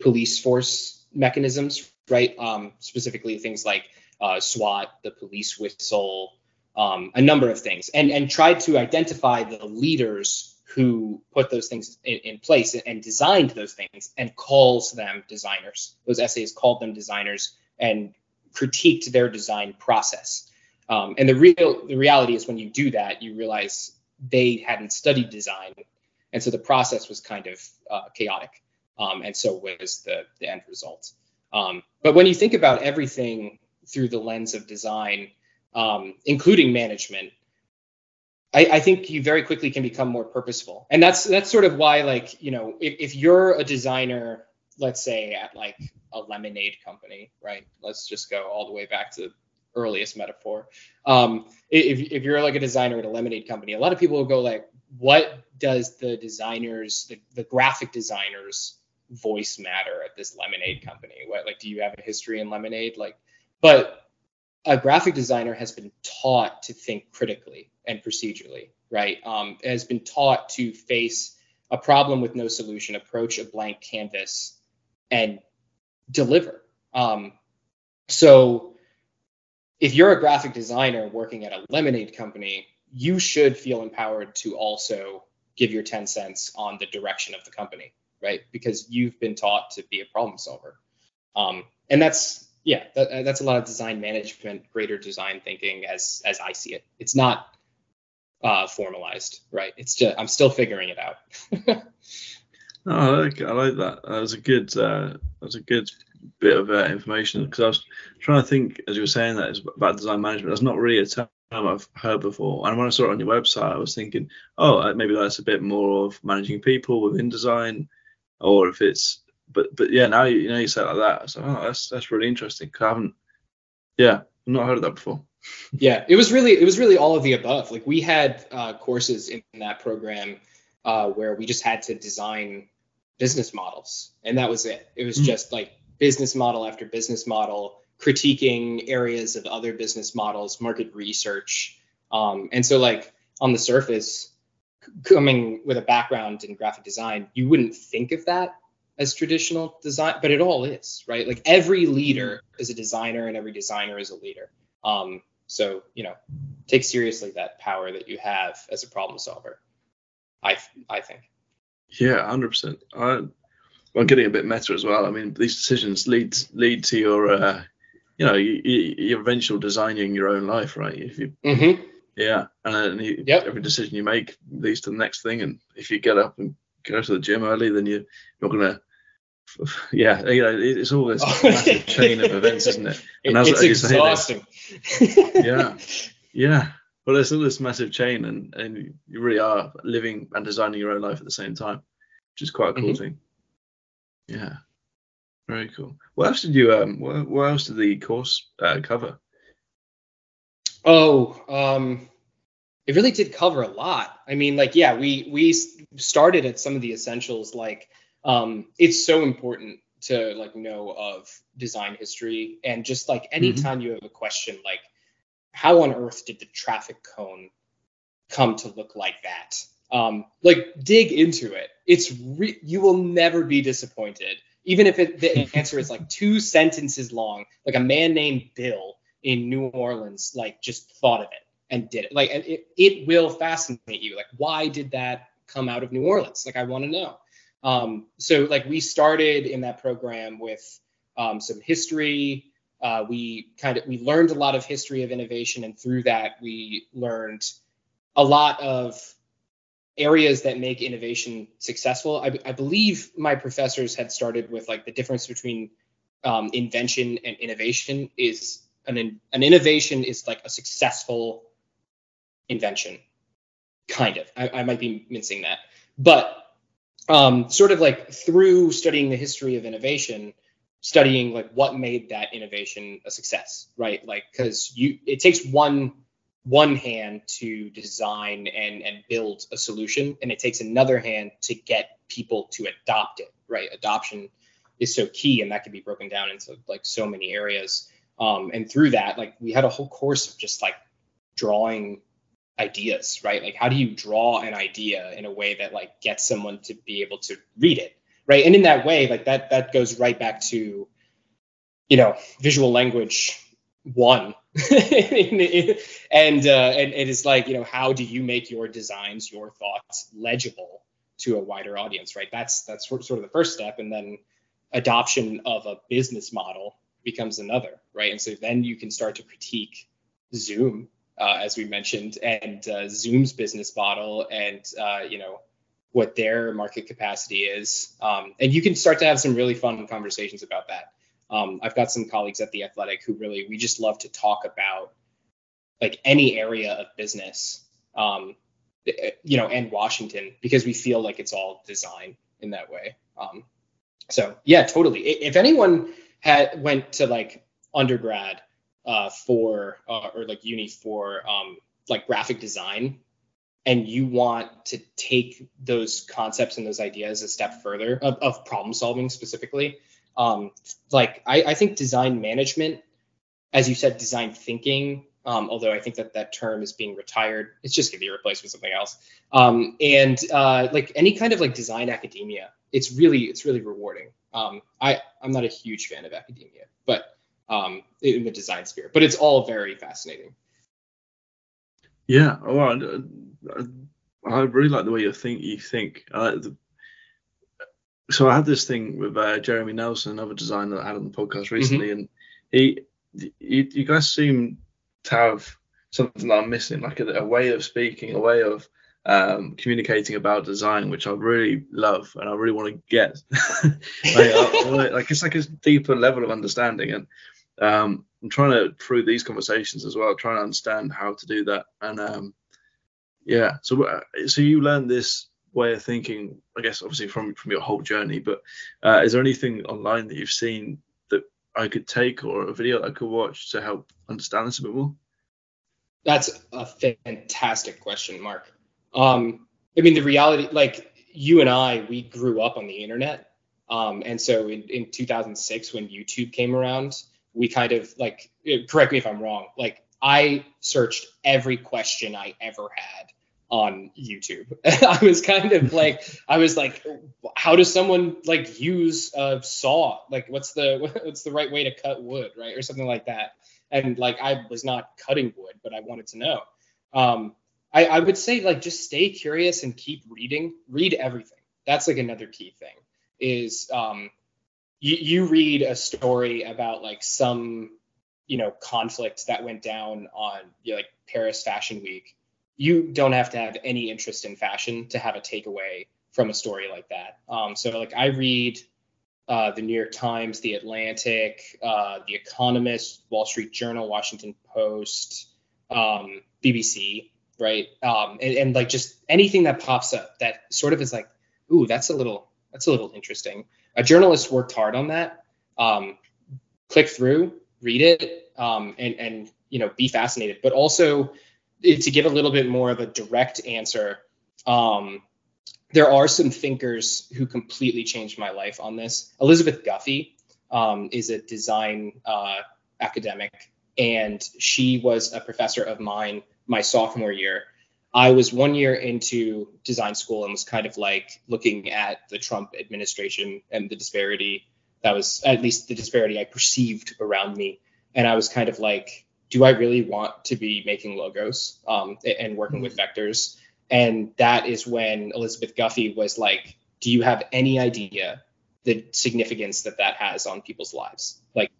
police force mechanisms, right? Um, specifically things like uh, SWAT, the police whistle, um, a number of things, and and tried to identify the leaders who put those things in, in, place and designed those things and calls them designers. Those essays called them designers and critiqued their design process. Um, and the real the reality is when you do that, you realize they hadn't studied design, and so the process was kind of uh, chaotic. Um, and so was the, the end result. Um, but when you think about everything through the lens of design, um, including management, I, I, think you very quickly can become more purposeful. And that's that's sort of why, like, you know, if, if you're a designer, let's say at like a lemonade company, right? Let's just go all the way back to earliest metaphor. Um, if, if you're like a designer at a lemonade company, a lot of people will go like, what does the designers, the, the graphic designers voice matter at this lemonade company? What like do you have a history in lemonade? Like, but a graphic designer has been taught to think critically and procedurally, right? Um, has been taught to face a problem with no solution, approach a blank canvas, and deliver. Um, so, if you're a graphic designer working at a lemonade company, you should feel empowered to also give your 10 cents on the direction of the company, right? Because you've been taught to be a problem solver. Um, and that's yeah, that, that's a lot of design management, greater design thinking as as I see it. It's not uh, formalized, right? It's just I'm still figuring it out. oh, I like, I like that. That was a good uh, that was a good bit of uh, information because I was trying to think as you were saying that about design management. That's not really a term I've heard before. And when I saw it on your website, I was thinking, oh, uh, maybe that's a bit more of managing people within design, or if it's, but but yeah, now you, you know you say like that. So oh, that's that's really interesting. I haven't, yeah, I've not heard of that before. yeah, it was really it was really all of the above. Like we had uh, courses in that program uh, where we just had to design business models, and that was it. It was mm just like business model after business model critiquing areas of other business models, market research. Um, and so, like on the surface, coming with a background in graphic design, you wouldn't think of that as traditional design, but it all is, right? Like every leader is a designer and every designer is a leader. Um, so, you know, take seriously that power that you have as a problem solver. I, I think. Yeah, hundred percent. I'm getting a bit meta as well. I mean, these decisions lead lead to your uh, you know, you, you, are eventually designing your own life, right? If you, mm-hmm. yeah, and you, yep. every decision you make leads to the next thing. And if you get up and go to the gym early, then you, you're gonna, yeah, you know, it's all this massive chain of events, isn't it? And as, it's as exhausting. Say, yeah, yeah. Well, there's all this massive chain, and and you really are living and designing your own life at the same time, which is quite a cool mm-hmm. thing. Yeah. Very cool. What else did you um? What, what else did the course uh, cover? Oh, um, it really did cover a lot. I mean, like, yeah, we we started at some of the essentials. Like, um, it's so important to like know of design history and just like mm-hmm. anytime mm-hmm. you have a question, like, how on earth did the traffic cone come to look like that? Um, like, dig into it. It's re- you will never be disappointed even if it, the answer is like two sentences long, like a man named Bill in New Orleans, like just thought of it and did it. Like it, it will fascinate you. Like, why did that come out of New Orleans? Like, I want to know. Um, so like we started in that program with um, some history. Uh, we kind of we learned a lot of history of innovation, and through that we learned a lot of areas that make innovation successful. I, I, believe my professors had started with like the difference between um, invention and innovation is an an innovation is like a successful invention, kind of. I, I might be mincing that, but um, sort of like through studying the history of innovation, studying like what made that innovation a success, right? Like because you it takes one one hand to design and and build a solution, and it takes another hand to get people to adopt it, right? Adoption is so key, and that can be broken down into like so many areas. Um, and through that, like we had a whole course of just like drawing ideas, right? Like how do you draw an idea in a way that like gets someone to be able to read it, right? And in that way, like that that goes right back to, you know, visual language one, and uh, and it is like you know how do you make your designs, your thoughts legible to a wider audience, right? That's that's sort of the first step, and then adoption of a business model becomes another, right? And so then you can start to critique Zoom uh, as we mentioned, and uh, Zoom's business model, and uh, you know what their market capacity is, um, and you can start to have some really fun conversations about that. Um, I've got some colleagues at the Athletic who really we just love to talk about like any area of business, um, you know, and Washington because we feel like it's all design in that way. Um, so yeah, totally. If anyone had went to like undergrad uh, for uh, or like uni for um, like graphic design and you want to take those concepts and those ideas a step further of, of problem solving specifically um, like I, I, think design management as you said design thinking um, although i think that that term is being retired it's just going to be replaced with something else um, and uh, like any kind of like design academia it's really it's really rewarding um, i i'm not a huge fan of academia but um, in the design sphere. But it's all very fascinating. Yeah, well, I, I really like the way you think. You think. The, so I had this thing with uh, Jeremy Nelson, another designer that I had on the podcast recently, mm-hmm. and he, you, you guys seem to have something that I'm missing, like a, a way of speaking, a way of um, communicating about design, which I really love and I really want to get. like, I, like, it's like a deeper level of understanding, and um, I'm trying to through these conversations as well, trying to understand how to do that. And um, yeah, so uh, so you learned this way of thinking, I guess, obviously from from your whole journey. But uh, is there anything online that you've seen that I could take or a video that I could watch to help understand this a bit more? That's a fantastic question, Mark. Um, I mean, the reality, like you and I, we grew up on the internet. Um, and so in, in 2006, when YouTube came around, we kind of like correct me if I'm wrong. Like I searched every question I ever had on YouTube. I was kind of like I was like how does someone like use a saw? Like what's the what's the right way to cut wood, right? Or something like that. And like I was not cutting wood, but I wanted to know. Um I, I would say like just stay curious and keep reading. Read everything. That's like another key thing is um you, you read a story about like some you know conflict that went down on you know, like Paris Fashion Week, you don't have to have any interest in fashion to have a takeaway from a story like that. Um, so like I read uh, the New York Times, the Atlantic, uh, the Economist, Wall Street Journal, Washington Post, um, BBC, right? Um, and, and like just anything that pops up that sort of is like, ooh, that's a little that's a little interesting a journalist worked hard on that. Um, click through, read it, um, and and you know be fascinated, but also to give a little bit more of a direct answer. Um, there are some thinkers who completely changed my life on this. Elizabeth Guffey um, is a design uh, academic, and she was a professor of mine my sophomore year. I was one year into design school and was kind of like looking at the Trump administration and the disparity that was at least the disparity I perceived around me. And I was kind of like, do I really want to be making logos um, and working with vectors? And that is when Elizabeth Guffey was like, do you have any idea the significance that that has on people's lives? Like,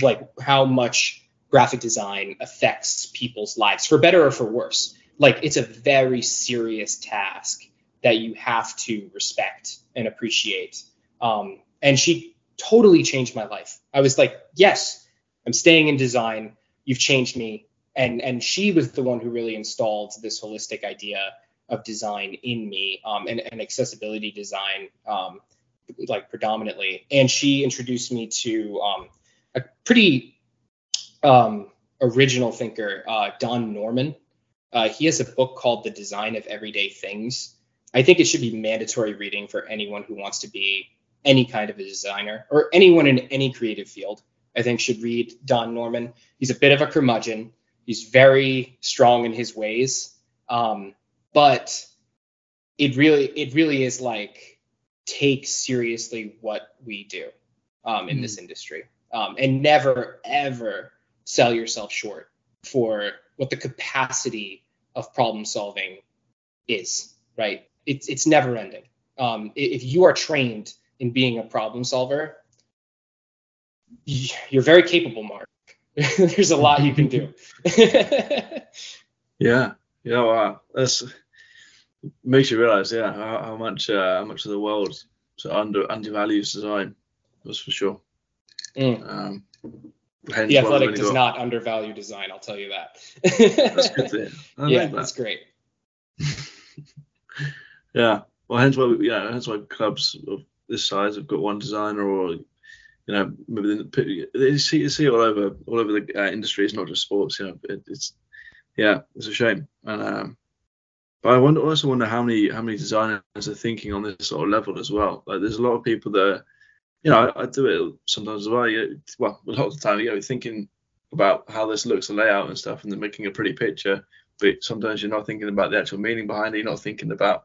like how much graphic design affects people's lives for better or for worse like it's a very serious task that you have to respect and appreciate. Um, and she totally changed my life. I was like, yes, I'm staying in design. You've changed me. and and she was the one who really installed this holistic idea of design in me um, and, and accessibility design um, like predominantly. And she introduced me to um, a pretty um, original thinker uh, don norman. Uh, he has a book called the design of everyday things. I think it should be mandatory reading for anyone who wants to be any kind of a designer or anyone in any creative field i think should read don norman. He's a bit of a curmudgeon. He's very strong in his ways. Um, but it really it really is like take seriously what we do um, in mm this industry. Um, and never ever sell yourself short for what the capacity of problem solving is right? It's it's never ending. Um, if you are trained in being a problem solver you're very capable mark. There's a lot you can do. Yeah. Yeah wow that's makes you realize yeah how, how much uh, how much of the world so under undervalues design was for sure. Mm. um, the athletic does got... not undervalue design i'll tell you that. That's good yeah that. that's great. Yeah. Well hence why we, yeah hence why clubs of this size have got one designer or you know, you see, you see all over all over the uh, industry. It's not just sports. You know, it, it's yeah, it's a shame. And um, but I wonder, also wonder how many how many designers are thinking on this sort of level as well. Like, there's a lot of people that, you know, I, I do it sometimes as well. You, well, a lot of the time, you know, thinking about how this looks, the layout and stuff, and then making a pretty picture. But sometimes you're not thinking about the actual meaning behind it. You're not thinking about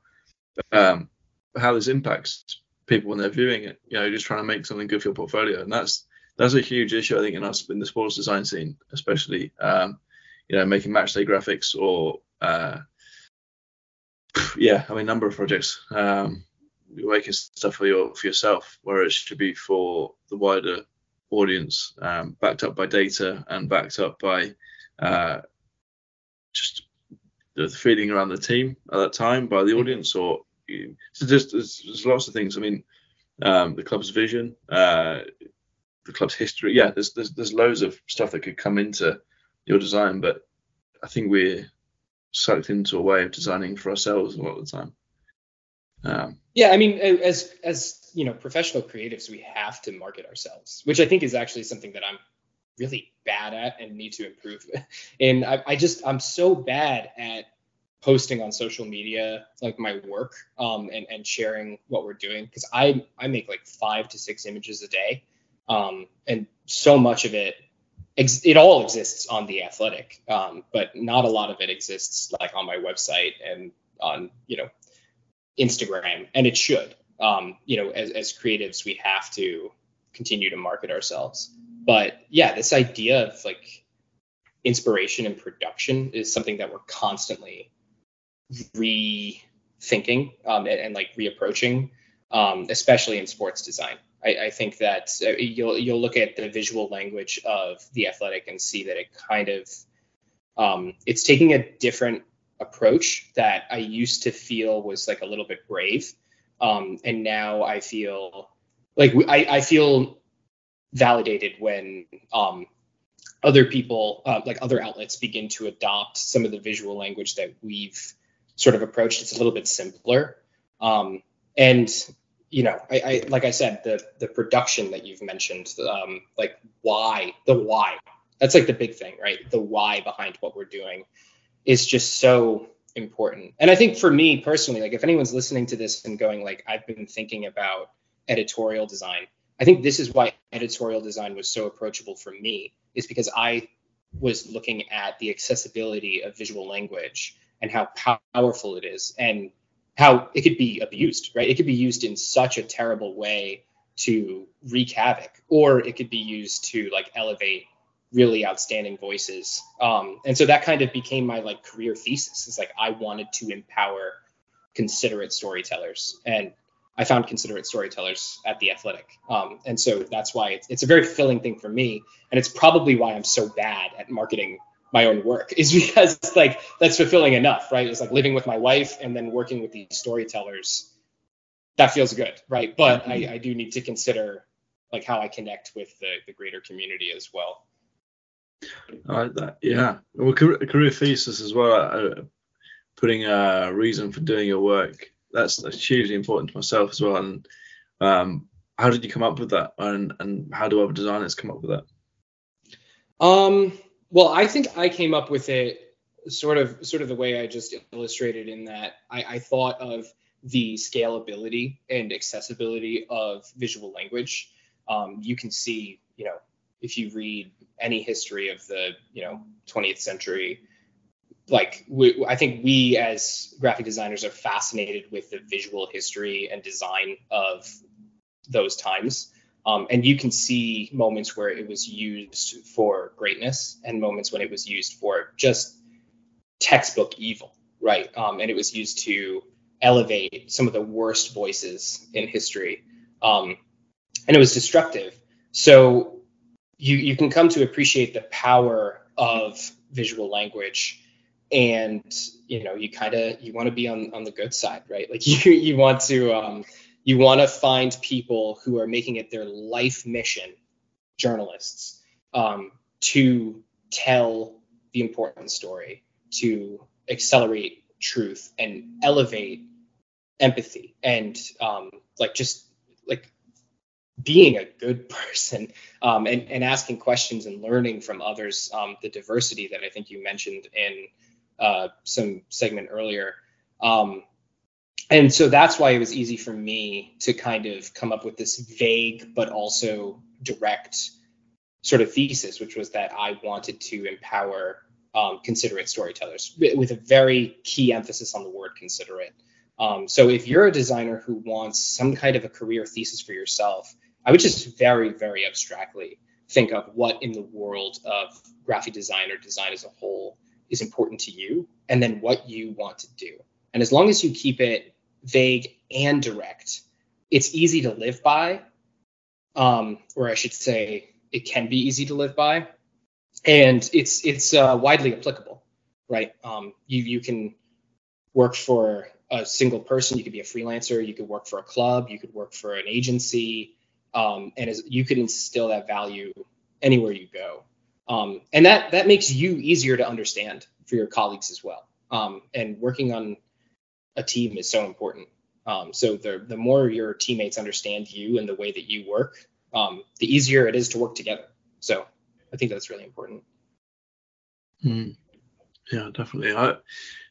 um, how this impacts people when they're viewing it. You know, just trying to make something good for your portfolio, and that's that's a huge issue I think in us in the sports design scene, especially. Um, you know, making match day graphics or uh, yeah, I mean, number of projects. Um, you're making stuff for your for yourself, where it should be for the wider audience, um, backed up by data and backed up by uh, just the feeling around the team at that time by the mm-hmm. audience, or so there's, there's, there's lots of things. I mean, um, the club's vision, uh, the club's history. Yeah, there's, there's there's loads of stuff that could come into your design, but I think we're sucked into a way of designing for ourselves a lot of the time. Um, yeah, I mean, as as you know, professional creatives, we have to market ourselves, which I think is actually something that I'm really bad at and need to improve. and I, I just I'm so bad at posting on social media like my work um, and and sharing what we're doing because I I make like five to six images a day, um, and so much of it ex- it all exists on the athletic um, but not a lot of it exists like on my website and on you know instagram and it should um, you know as, as creatives we have to continue to market ourselves. But yeah this idea of like inspiration and production is something that we're constantly rethinking um, and, and, like reapproaching um, especially in sports design. I, I think that uh, you'll you'll look at the visual language of the athletic and see that it kind of um, it's taking a different approach that I used to feel was like a little bit brave, um, and now I feel like I, I feel validated when um, other people, uh, like other outlets, begin to adopt some of the visual language that we've sort of approach It's a little bit simpler, um, and you know, I, I, like I said, the the production that you've mentioned, um, like why, the why, that's like the big thing, right? The why behind what we're doing is just so important. And I think for me personally, like if anyone's listening to this and going like, I've been thinking about editorial design, I think this is why editorial design was so approachable for me, is because I was looking at the accessibility of visual language and how powerful it is. And how it could be abused, right? It could be used in such a terrible way to wreak havoc, or it could be used to like elevate really outstanding voices. Um, and so that kind of became my like career thesis. Is like I wanted to empower considerate storytellers, and I found considerate storytellers at the Athletic. Um, and so that's why it's, it's a very filling thing for me, and it's probably why I'm so bad at marketing my own work is because like that's fulfilling enough, right? It's like living with my wife and then working with these storytellers. That feels good, right? But mm-hmm. I, I do need to consider like how I connect with the, the greater community as well. I like that. Yeah. Well, career, career thesis as well. Uh, putting a reason for doing your work. That's, that's hugely important to myself as well. And um, how did you come up with that? And and how do other designers come up with that? Um. Well, I think I came up with it sort of sort of the way I just illustrated in that I, I thought of the scalability and accessibility of visual language. Um, you can see, you know, if you read any history of the, you know, 20th century, like we, I think we as graphic designers are fascinated with the visual history and design of those times. Um, and you can see moments where it was used for greatness and moments when it was used for just textbook evil, right? Um, and it was used to elevate some of the worst voices in history. Um, and it was destructive. So you, you can come to appreciate the power of visual language and you know you kind of you want to be on on the good side right like you you want to um, you want to find people who are making it their life mission, journalists, um, to tell the important story, to accelerate truth and elevate empathy and um, like just like being a good person um, and, and asking questions and learning from others um, the diversity that i think you mentioned in uh, some segment earlier. Um, and so that's why it was easy for me to kind of come up with this vague but also direct sort of thesis, which was that I wanted to empower um, considerate storytellers with a very key emphasis on the word considerate. Um, so if you're a designer who wants some kind of a career thesis for yourself, I would just very, very abstractly think of what in the world of graphic design or design as a whole is important to you, and then what you want to do. And as long as you keep it vague, and direct. It's easy to live by, um, or I should say, it can be easy to live by, and it's it's uh, widely applicable, right? Um, you you can work for a single person, you could be a freelancer, you could work for a club, you could work for an agency, um, and as, you could instill that value anywhere you go, um, and that that makes you easier to understand for your colleagues as well. Um, and working on a team is so important. Um, so the the more your teammates understand you and the way that you work, um, the easier it is to work together. So I think that's really important. Mm. Yeah, definitely. I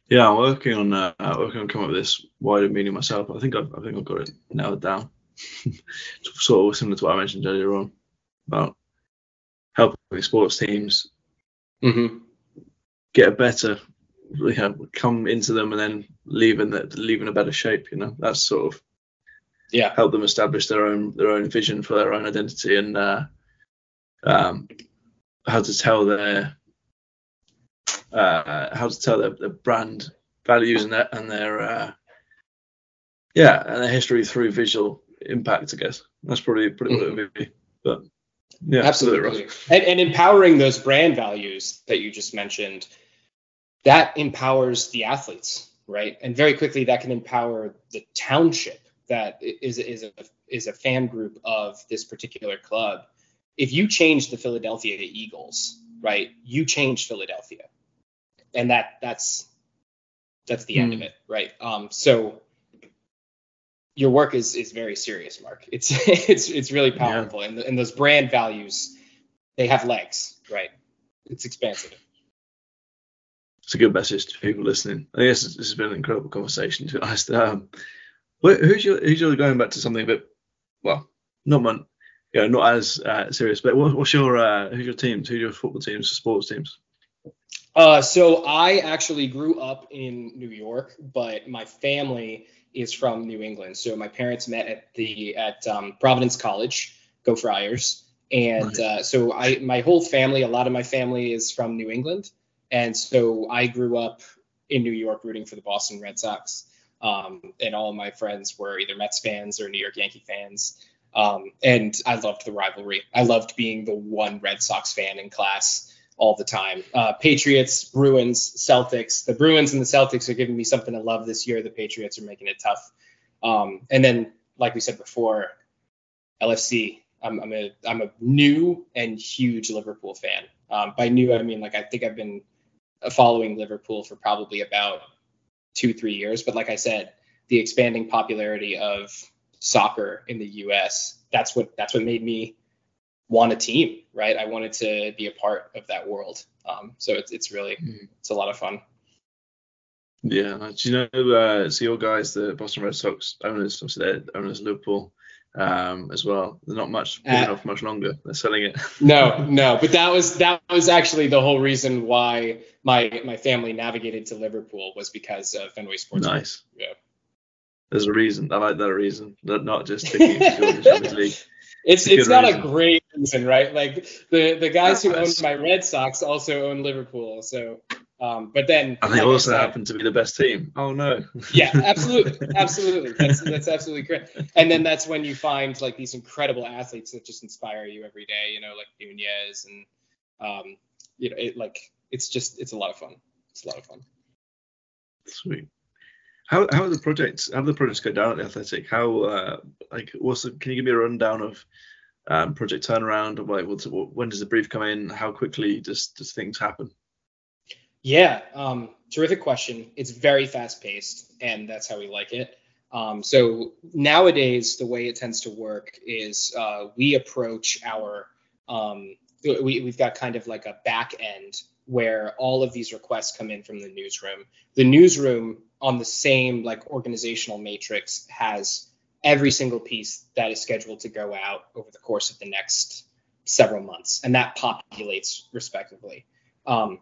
yeah, I'm working on uh, working on coming up with this wider meaning myself. I think I've, I think I've got it nailed down. sort of similar to what I mentioned earlier on about helping sports teams mm-hmm. get better you know, come into them and then leave in that leave in a better shape. You know, that's sort of yeah help them establish their own their own vision for their own identity and uh, um, how to tell their uh, how to tell their, their brand values and their and their uh, yeah and their history through visual impact. I guess that's probably pretty mm-hmm. what it would be. But yeah, absolutely. And, and empowering those brand values that you just mentioned that empowers the athletes, right? And very quickly that can empower the township that is is a is a fan group of this particular club. If you change the Philadelphia Eagles, right? You change Philadelphia, and that that's that's the mm. end of hmm. it, right? Um, so your work is is very serious, Mark. It's it's it's really powerful, yeah. and and those brand values, they have legs, right? It's expansive it's a good message to people listening. I guess this has been an incredible conversation. To be honest, um, who's your who's your going back to something a bit well, not man, you know, not as uh, serious, but what, what's your uh, who's your teams? Who's your football teams, sports teams? Uh, so I actually grew up in New York, but my family is from New England. So my parents met at the at um, Providence College, Go Friars, and uh, so I my whole family, a lot of my family is from New England. And so I grew up in New York rooting for the Boston Red Sox. Um, and all my friends were either Mets fans or New York Yankee fans. Um, and I loved the rivalry. I loved being the one Red Sox fan in class all the time. Uh, Patriots, Bruins, Celtics. The Bruins and the Celtics are giving me something to love this year. The Patriots are making it tough. Um, and then, like we said before, LFC. I'm, I'm, a I'm a new and huge Liverpool fan. Um, by new, I mean like I think I've been following Liverpool for probably about two, three years. But like I said, the expanding popularity of soccer in the U.S. That's what that's what made me want a team, right? I wanted to be a part of that world. Um, so it's it's really mm. it's a lot of fun. Yeah, do you know? Uh, so your guys, the Boston Red Sox owners, obviously they're owners of Liverpool um, as well. They're not much uh, enough much longer. They're selling it. no, no, but that was that was actually the whole reason why my my family navigated to Liverpool was because of Fenway Sports. Nice. Yeah. There's a reason. I like that reason. Not just the Champions League. It's it's, it's not reason. a great reason, right? Like the the guys who own my Red Sox also own Liverpool, so um, but then and they like also said, happen to be the best team. Oh no. yeah, absolutely, absolutely. That's that's absolutely correct. And then that's when you find like these incredible athletes that just inspire you every day. You know, like Nunez and um, you know, it like it's just it's a lot of fun. It's a lot of fun. Sweet. How how are the projects? How do the projects go down at the Athletic? How uh, like what's the, can you give me a rundown of um, project turnaround? Of like what's, when does the brief come in? How quickly does does things happen? Yeah, um, terrific question. It's very fast paced, and that's how we like it. Um, so nowadays, the way it tends to work is uh, we approach our um, we, we've got kind of like a back end where all of these requests come in from the newsroom. The newsroom on the same like organizational matrix has every single piece that is scheduled to go out over the course of the next several months, and that populates respectively. Um,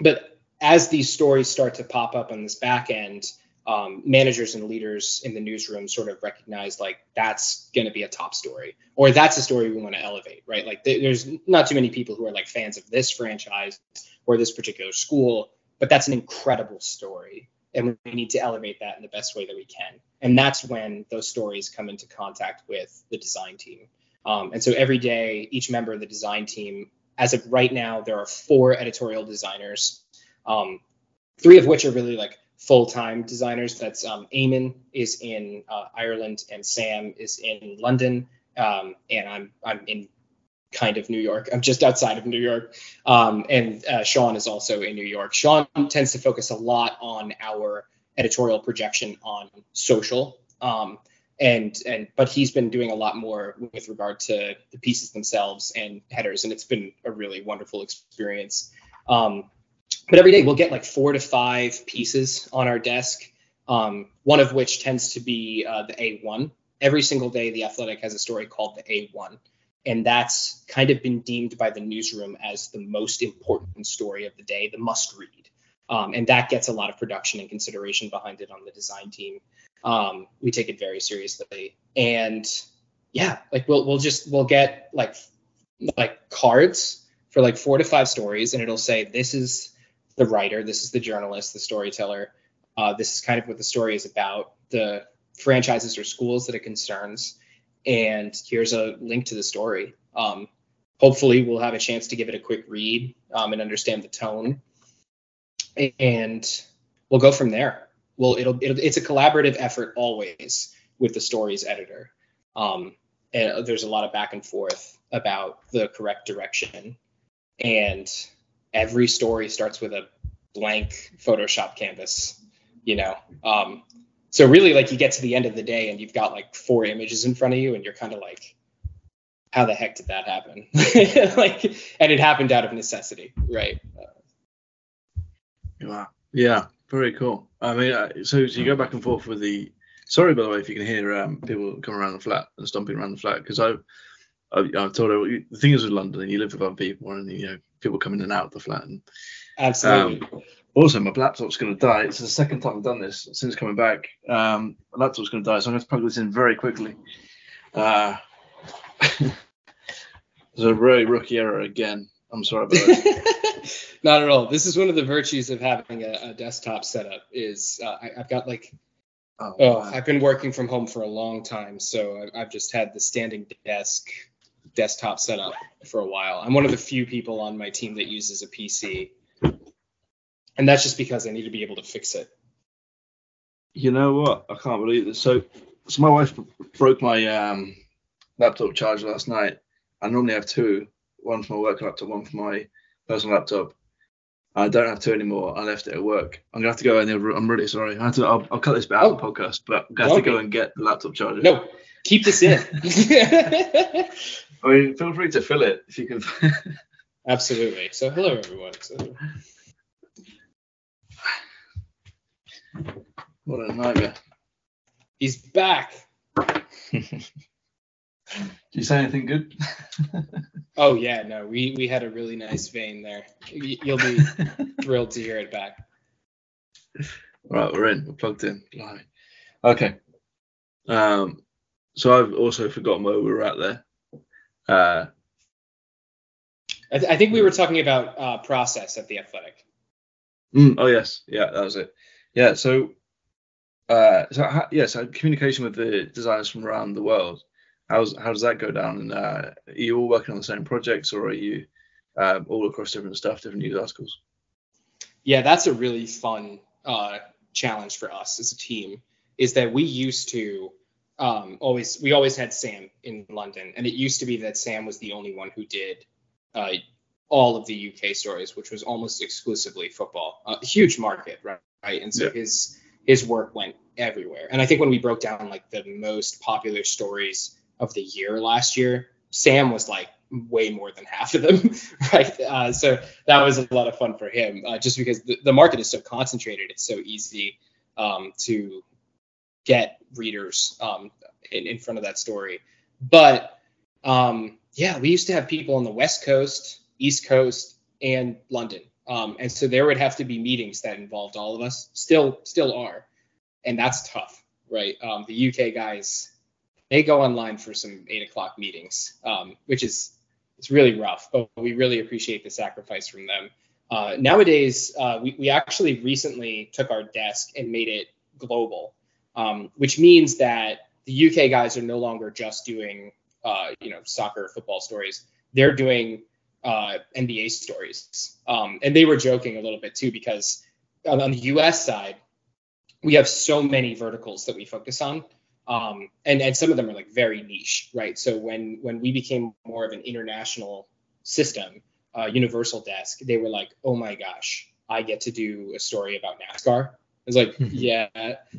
but as these stories start to pop up on this back end, um, managers and leaders in the newsroom sort of recognize like that's going to be a top story or that's a story we want to elevate, right? Like th- there's not too many people who are like fans of this franchise or this particular school, but that's an incredible story. And we need to elevate that in the best way that we can. And that's when those stories come into contact with the design team. Um, and so every day, each member of the design team, as of right now, there are four editorial designers um, three of which are really like full-time designers. That's um, Eamon is in uh, Ireland and Sam is in London, um, and I'm I'm in kind of New York. I'm just outside of New York, um, and uh, Sean is also in New York. Sean tends to focus a lot on our editorial projection on social. Um, and and but he's been doing a lot more with regard to the pieces themselves and headers, and it's been a really wonderful experience. Um, but every day we'll get like four to five pieces on our desk, um, one of which tends to be uh, the A1. Every single day, the Athletic has a story called the A1. And that's kind of been deemed by the newsroom as the most important story of the day, the must read. Um, and that gets a lot of production and consideration behind it on the design team. Um, we take it very seriously. And yeah, like we'll we'll just we'll get like like cards for like four to five stories, and it'll say this is the writer, this is the journalist, the storyteller. Uh, this is kind of what the story is about, the franchises or schools that it concerns. And here's a link to the story. Um, hopefully, we'll have a chance to give it a quick read um, and understand the tone. And we'll go from there. Well, it'll, it'll it's a collaborative effort always with the story's editor. Um, and there's a lot of back and forth about the correct direction. And every story starts with a blank Photoshop canvas, you know. Um, so really, like you get to the end of the day and you've got like four images in front of you, and you're kind of like, how the heck did that happen? like, and it happened out of necessity, right? Wow. Yeah, very cool. I mean, uh, so, so you go back and forth with the. Sorry, by the way, if you can hear um, people coming around the flat and stomping around the flat, because I, I, I've told her the thing is with London, you live with other people, and you know people come in and out of the flat. And, Absolutely. Um, also, my laptop's going to die. It's the second time I've done this since coming back. Um, my laptop's going to die, so I'm going to plug this in very quickly. Uh, it's a very rookie error again. I'm sorry about that. Not at all. This is one of the virtues of having a, a desktop setup. Is uh, I, have got like, oh, oh I've been working from home for a long time, so I, I've just had the standing desk desktop setup for a while. I'm one of the few people on my team that uses a PC. And that's just because I need to be able to fix it. You know what? I can't believe this. So, so my wife broke my um, laptop charger last night. I normally have two, one for my work laptop, one for my personal laptop. I don't have two anymore. I left it at work. I'm gonna have to go in there. I'm really sorry. I have to. I'll, I'll cut this bit out of the podcast, but I'm gonna have to go and get the laptop charger. No, keep this in. I mean, feel free to fill it if you can. Absolutely. So hello everyone. So, what a nightmare. he's back. Did you say anything good? Oh yeah, no, we we had a really nice vein there. You'll be thrilled to hear it back. right, we're in. We're plugged in. Blimey. Okay. Um, so I've also forgotten where we were at there. Uh, I, th- I think we were talking about uh, process at the athletic. Mm, oh yes, yeah, that was it. Yeah, so, uh, so how, yeah, so communication with the designers from around the world. How's how does that go down? And uh, are you all working on the same projects, or are you um, all across different stuff, different news articles? Yeah, that's a really fun uh, challenge for us as a team. Is that we used to um, always we always had Sam in London, and it used to be that Sam was the only one who did uh, all of the UK stories, which was almost exclusively football. A huge market, right? right? And so Yeah. his his work went everywhere. And I think when we broke down like the most popular stories of the year last year, Sam was like way more than half of them, right? Uh, so that was a lot of fun for him, uh, just because the, the market is so concentrated. It's so easy um, to get readers um, in, in front of that story. But um, yeah, we used to have people on the West Coast, East Coast, and London. Um, and so there would have to be meetings that involved all of us. Still, still are, and that's tough, right? Um, the UK guys, they go online for some eight o'clock meetings, um, which is it's really rough. But we really appreciate the sacrifice from them. Uh, nowadays, uh, we, we actually recently took our desk and made it global, um, which means that the UK guys are no longer just doing, uh, you know, soccer, football stories. They're doing uh, NBA stories. Um, and they were joking a little bit too, because on, on the US side, we have so many verticals that we focus on. Um, and, and some of them are like very niche, right? So when, when we became more of an international system, uh, Universal Desk, they were like, oh my gosh, I get to do a story about NASCAR. It's like, yeah,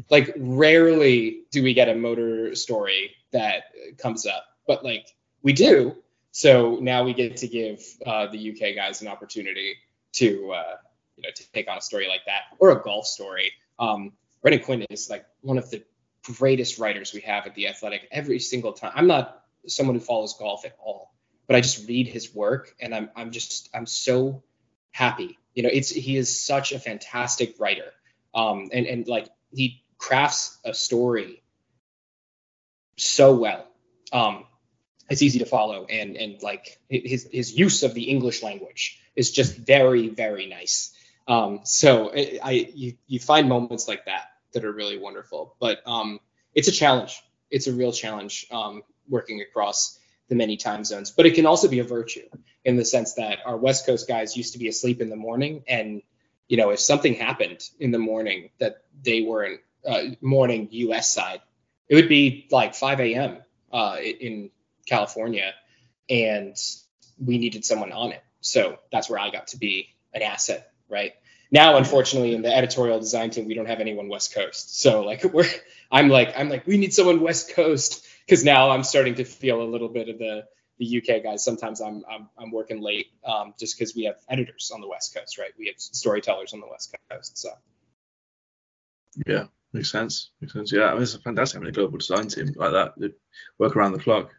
like rarely do we get a motor story that comes up, but like we do. So now we get to give uh, the UK guys an opportunity to, uh, you know, to take on a story like that or a golf story. Um, Brendan Quinn is like one of the greatest writers we have at the Athletic. Every single time, I'm not someone who follows golf at all, but I just read his work and I'm I'm just I'm so happy. You know, it's he is such a fantastic writer, um, and and like he crafts a story so well. Um, it's easy to follow and and like his his use of the English language is just very very nice. Um, so I, I you you find moments like that that are really wonderful, but um, it's a challenge. It's a real challenge um, working across the many time zones, but it can also be a virtue in the sense that our West Coast guys used to be asleep in the morning, and you know if something happened in the morning that they weren't uh, morning U.S. side, it would be like 5 a.m. Uh, in California, and we needed someone on it. So that's where I got to be an asset, right? Now, unfortunately, in the editorial design team, we don't have anyone West Coast. So like we're, I'm like, I'm like, we need someone West Coast because now I'm starting to feel a little bit of the the UK guys. Sometimes I'm I'm, I'm working late um, just because we have editors on the West Coast, right? We have storytellers on the West Coast. So Yeah, makes sense. Makes sense. Yeah, I mean, it's fantastic having a global design team like that that work around the clock.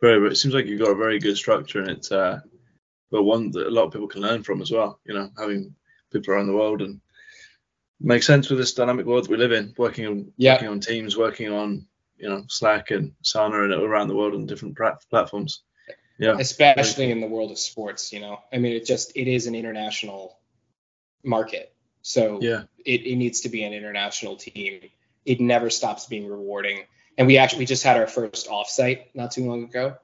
Very, very- it seems like you've got a very good structure, and it's uh, but one that a lot of people can learn from as well. You know, having people around the world and makes sense with this dynamic world that we live in. Working on Yeah. working on teams, working on you know Slack and Asana and around the world on different platforms. Yeah, especially in the world of sports, you know, I mean, it just it is an international market. So yeah, it, it needs to be an international team. It never stops being rewarding. And we actually just had our first offsite not too long ago,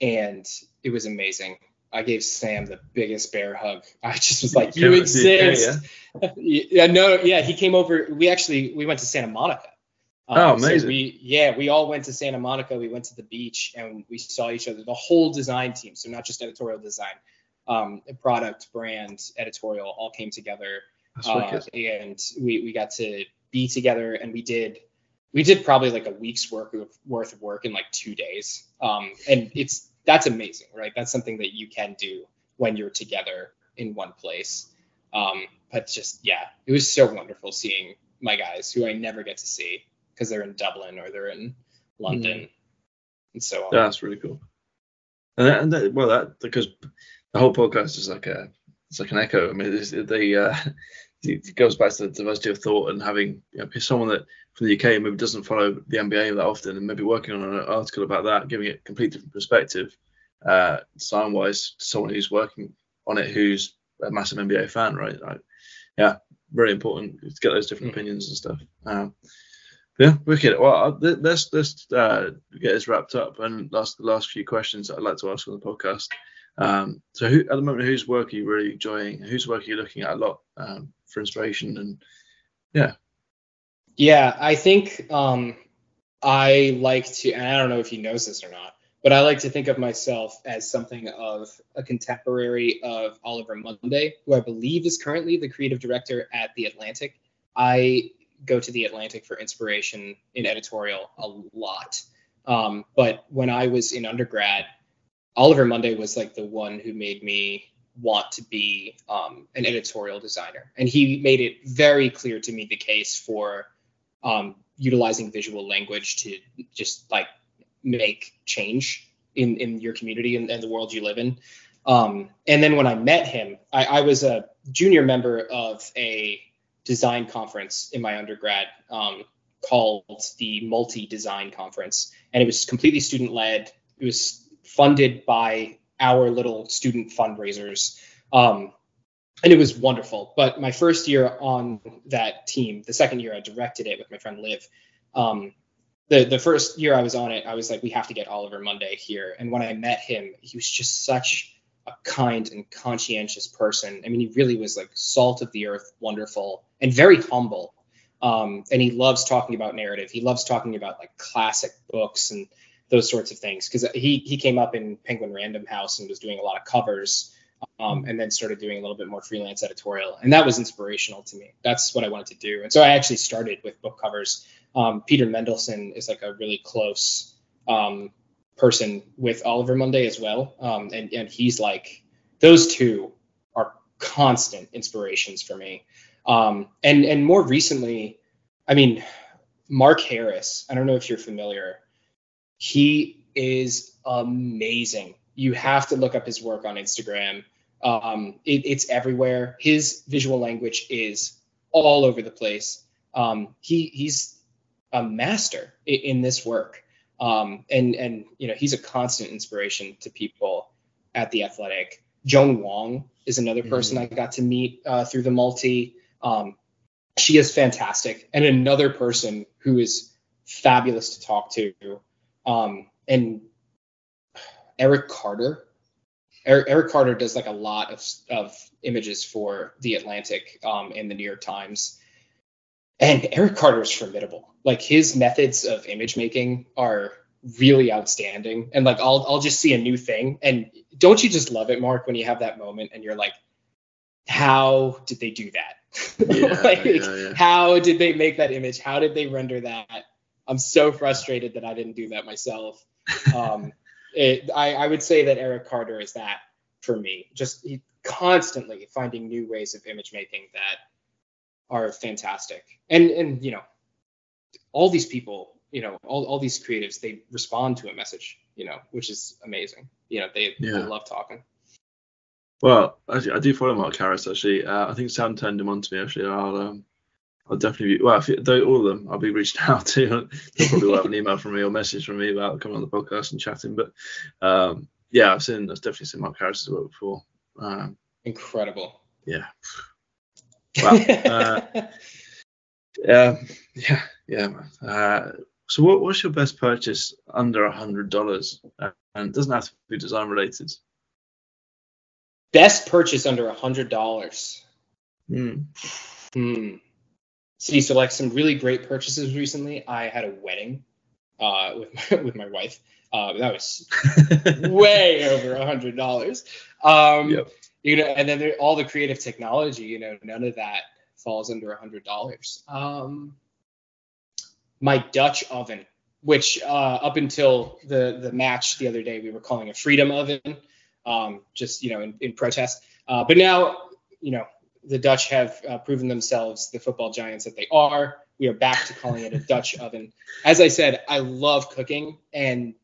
and it was amazing. I gave Sam the biggest bear hug. I just was like, "You Yeah, exist." yeah, no, yeah, he came over. We actually we went to Santa Monica. Um, Oh, so amazing. we yeah, we all went to Santa Monica. We went to the beach and we saw each other. The whole design team, so not just editorial design. um, product, brand, editorial all came together, uh, and we we got to be together, and we did we did probably like a week's work of worth of work in like two days, um, and it's that's amazing, right? That's something that you can do when you're together in one place. Um, but just yeah, it was so wonderful seeing my guys who I never get to see because they're in Dublin or they're in London, mm. and so on. Yeah, that's really cool. And, that, and that, well, that because the whole podcast is like a it's like an echo. I mean, the uh, it goes back to the diversity of thought and having you know, someone that from the UK maybe doesn't follow the NBA that often and maybe working on an article about that, giving it a complete different perspective, uh, design wise, someone who's working on it who's a massive NBA fan, right? Like, yeah, very important to get those different mm. opinions and stuff. Um, yeah, wicked. Well, let's let's uh, get this wrapped up and last the last few questions I'd like to ask on the podcast. Um, so, who, at the moment, whose work are you really enjoying? Whose work are you looking at a lot um, for inspiration? And yeah, yeah, I think um, I like to, and I don't know if he knows this or not, but I like to think of myself as something of a contemporary of Oliver Munday, who I believe is currently the creative director at The Atlantic. I go to The Atlantic for inspiration in editorial a lot. Um, but when I was in undergrad, Oliver Munday was like the one who made me want to be um, an editorial designer. And he made it very clear to me the case for um, utilizing visual language to just like make change in, in your community and, and the world you live in. Um, and then when I met him, I, I, was a junior member of a design conference in my undergrad um, called the Multi Design Conference. And it was completely student led. It was funded by our little student fundraisers. Um, and it was wonderful. But my first year on that team, the second year I directed it with my friend Liv. Um, the the first year I was on it, I was like, we have to get Oliver Munday here. And when I met him, he was just such a kind and conscientious person. I mean, he really was like salt of the earth, wonderful, and very humble. Um, and he loves talking about narrative. He loves talking about like classic books and those sorts of things because he he came up in Penguin Random House and was doing a lot of covers, um, and then started doing a little bit more freelance editorial, and that was inspirational to me. That's what I wanted to do, and so I actually started with book covers. Um, Peter Mendelsund is like a really close um, person with Oliver Munday as well, um, and and he's like those two are constant inspirations for me. Um, and and more recently, I mean, Mark Harris. I don't know if you're familiar he is amazing. You have to look up his work on Instagram. Um, it, it's everywhere. His visual language is all over the place. Um, he he's a master in, in this work, um, and and you know he's a constant inspiration to people at the Athletic. Joan Wong is another person mm-hmm. I got to meet uh, through the multi. Um, she is fantastic, and another person who is fabulous to talk to um, and Erik Carter. Erik, Erik, Carter does like a lot of, of images for the Atlantic um, and the New York Times. And Erik Carter is formidable. Like his methods of image making are really outstanding. And like I'll I'll just see a new thing. And don't you just love it, Mark, when you have that moment and you're like, how did they do that? Yeah, like, yeah, yeah. how did they make that image? How did they render that? I'm so frustrated that I didn't do that myself. Um, it, I, I would say that Erik Carter is that for me. Just he, constantly finding new ways of image making that are fantastic. And and you know, all these people, you know, all, all these creatives, they respond to a message, you know, which is amazing. You know, they, they love talking. Well, I, I do follow Mark Harris actually. Uh, I think Sam turned him on to me actually. I'll um, I'll definitely be, well, if it, though all of them, I'll be reached out to. They'll probably have an email from me or message from me about coming on the podcast and chatting. But um, yeah, I've seen, I've definitely seen Mark Harris's work before. Um, Incredible. Yeah. Wow. uh, yeah, yeah, yeah. Uh, so, what, what's your best purchase under a hundred dollars? And it doesn't have to be design related. Best purchase under a hundred dollars. Hmm. Hmm see, so like some really great purchases recently. I had a wedding uh, with my, with my wife, Uh, that was way over a hundred dollars. Um, Yep. You know, and then there, all the creative technology. You know, none of that falls under a hundred dollars. Um, my Dutch oven, which uh, up until the the match the other day, we were calling a freedom oven, um, just you know, in, in protest. Uh, but now, you know, the Dutch have uh, proven themselves the football giants that they are. We are back to calling it a Dutch oven. As I said, I love cooking, and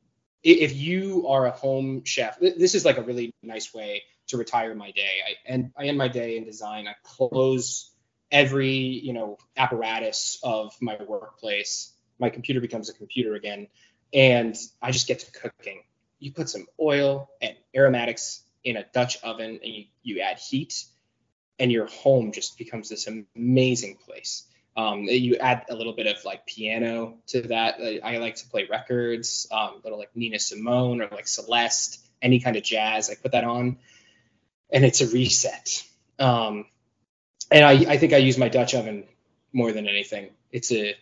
if you are a home chef, this is like a really nice way to retire my day. I and I end my day in design. I close every you know apparatus of my workplace. My computer becomes a computer again, and I just get to cooking. You put some oil and aromatics in a Dutch oven, and you, you add heat, and your home just becomes this amazing place. Um, you add a little bit of like piano to that. I, like to play records, um, little like Nina Simone or like Celeste, any kind of jazz. I put that on, and it's a reset. Um, and I, I think I use my Dutch oven more than anything. It's a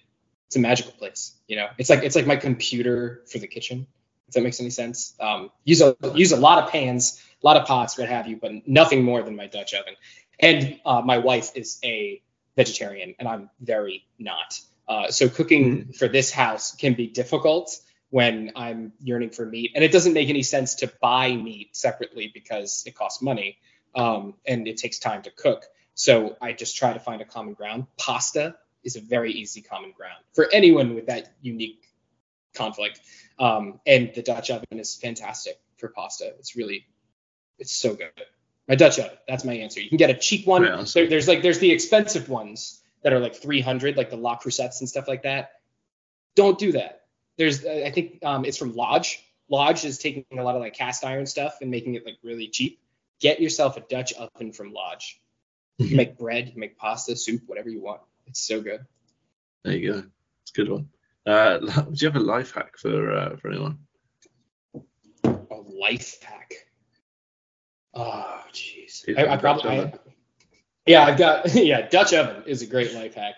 it's a magical place. You know, it's like it's like my computer for the kitchen. That makes any sense. Um, use a use a lot of pans, a lot of pots, what have you, but nothing more than my Dutch oven. And uh, my wife is a vegetarian, and I'm very not. Uh, so cooking for this house can be difficult when I'm yearning for meat, and it doesn't make any sense to buy meat separately because it costs money um, and it takes time to cook. So I just try to find a common ground. Pasta is a very easy common ground for anyone with that unique conflict. Um, and the Dutch oven is fantastic for pasta. It's really, it's so good. My Dutch oven. That's my answer. You can get a cheap one. Yeah, There, there's like there's the expensive ones that are like 300, like the Le Creusets and stuff like that. Don't do that. There's I think um, it's from Lodge. Lodge is taking a lot of like cast iron stuff and making it like really cheap. Get yourself a Dutch oven from Lodge. You can make bread, you can make pasta, soup, whatever you want. It's so good. There you go. It's a good one. Uh, do you have a life hack for uh, for anyone? A life hack. Oh, jeez. I, I probably. I, yeah, I've got. Yeah, Dutch oven is a great life hack.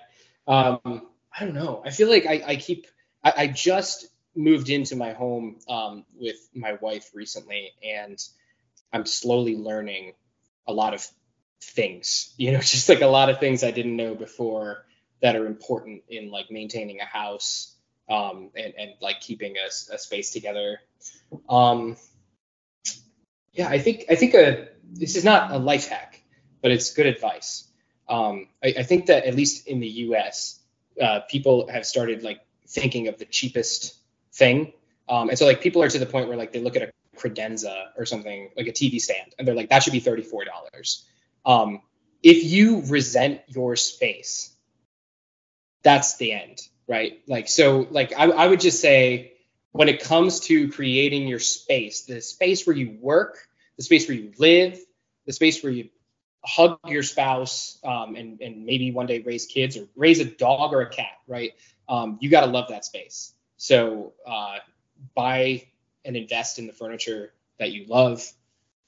Um, I don't know. I feel like I, I keep. I, I just moved into my home um, with my wife recently, and I'm slowly learning a lot of things. You know, just like a lot of things I didn't know before that are important in like maintaining a house um, and and like keeping a space together. Um, yeah, I think I think a this is not a life hack, but it's good advice. Um, I, I think that at least in the U.S., uh, people have started like thinking of the cheapest thing, um, and so like people are to the point where like they look at a credenza or something like a TV stand, and they're like that should be thirty four dollars. Um, if you resent your space, that's the end, right? Like so, like I, I would just say when it comes to creating your space, the space where you work, the space where you live, the space where you hug your spouse, um, and and maybe one day raise kids or raise a dog or a cat, right? Um, you got to love that space. So uh, buy and invest in the furniture that you love.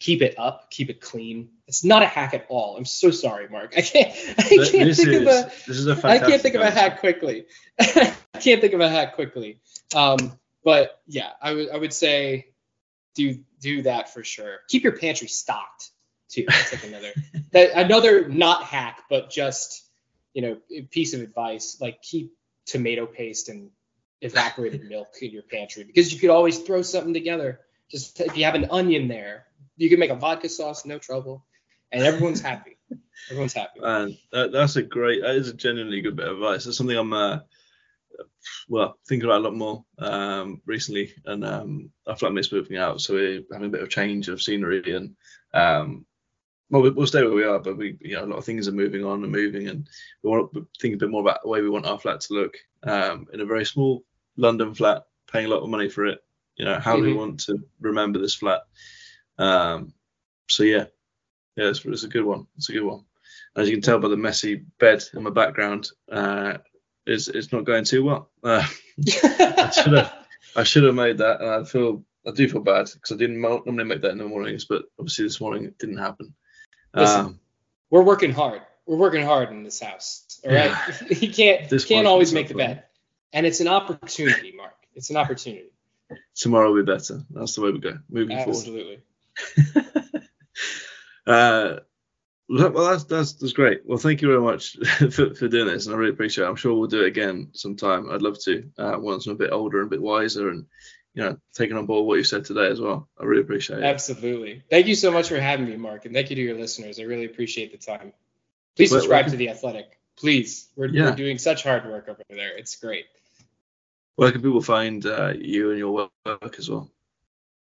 Keep it up, keep it clean. It's not a hack at all. I'm so sorry, Mark. I can't. I can't this think is of a. this is a fantastic I can't think of a hack quickly. I can't think of a hack quickly. Um, but yeah, I would I would say do do that for sure. Keep your pantry stocked too. That's like another that another not hack, but just you know piece of advice. Like keep tomato paste and evaporated milk in your pantry because you could always throw something together. Just if you have an onion there, you can make a vodka sauce, no trouble, and everyone's happy. Everyone's happy. Man, that, that's a great. That is a genuinely good bit of advice. That's something I'm, uh, well, thinking about a lot more um, recently. And um, our flatmate's moving out, so we're having a bit of change of scenery. And um, well, we- we'll stay where we are, but we, you know, a lot of things are moving on and moving, and we want to think a bit more about the way we want our flat to look. Um, in a very small London flat, paying a lot of money for it. You know, how do we Mhm. want to remember this flat? Um, so yeah, yeah, it's, it's a good one. It's a good one. As you can tell by the messy bed in my background, uh, it's it's not going too well. Uh, I should have I should have made that, and I feel I do feel bad because I didn't normally make that in the mornings, but obviously this morning it didn't happen. Listen, Um, we're working hard. We're working hard in this house. All right. you can't This can't always make the fun. bed. And it's an opportunity, Mark. It's an opportunity. tomorrow will be better. That's the way we go moving forward. Absolutely. forward. uh, well, that's, that's that's great. Well, thank you very much for, for doing this, and I really appreciate it. I'm sure we'll do it again sometime. I'd love to uh, once I'm a bit older and a bit wiser, and you know, taking on board what you said today as well. I really appreciate it. Absolutely. Thank you so much for having me, Mark, and thank you to your listeners. I really appreciate the time. Please Well, subscribe well- to the Athletic. Please, we're, Yeah. we're doing such hard work over there. It's great. Where can people find uh, you and your work as well?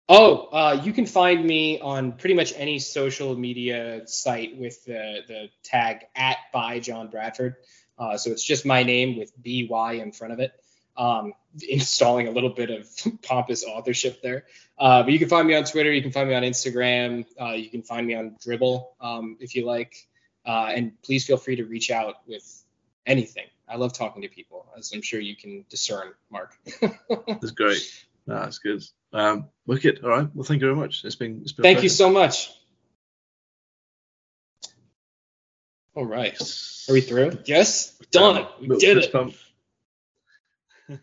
Oh, uh, you can find me on pretty much any social media site with the, the tag at by John Bradford. Uh, so it's just my name with BY in front of it, um, installing a little bit of pompous authorship there. Uh, but you can find me on Twitter. You can find me on Instagram. Uh, you can find me on Dribbble um, if you like. Uh, and please feel free to reach out with anything. I love talking to people, as I'm sure you can discern, Mark. That's great. No, that's good. Um, wicked. All right. Well, thank you very much. It's been. It's been Thank you so much. All right. Are we through? Yes. Done. We did it.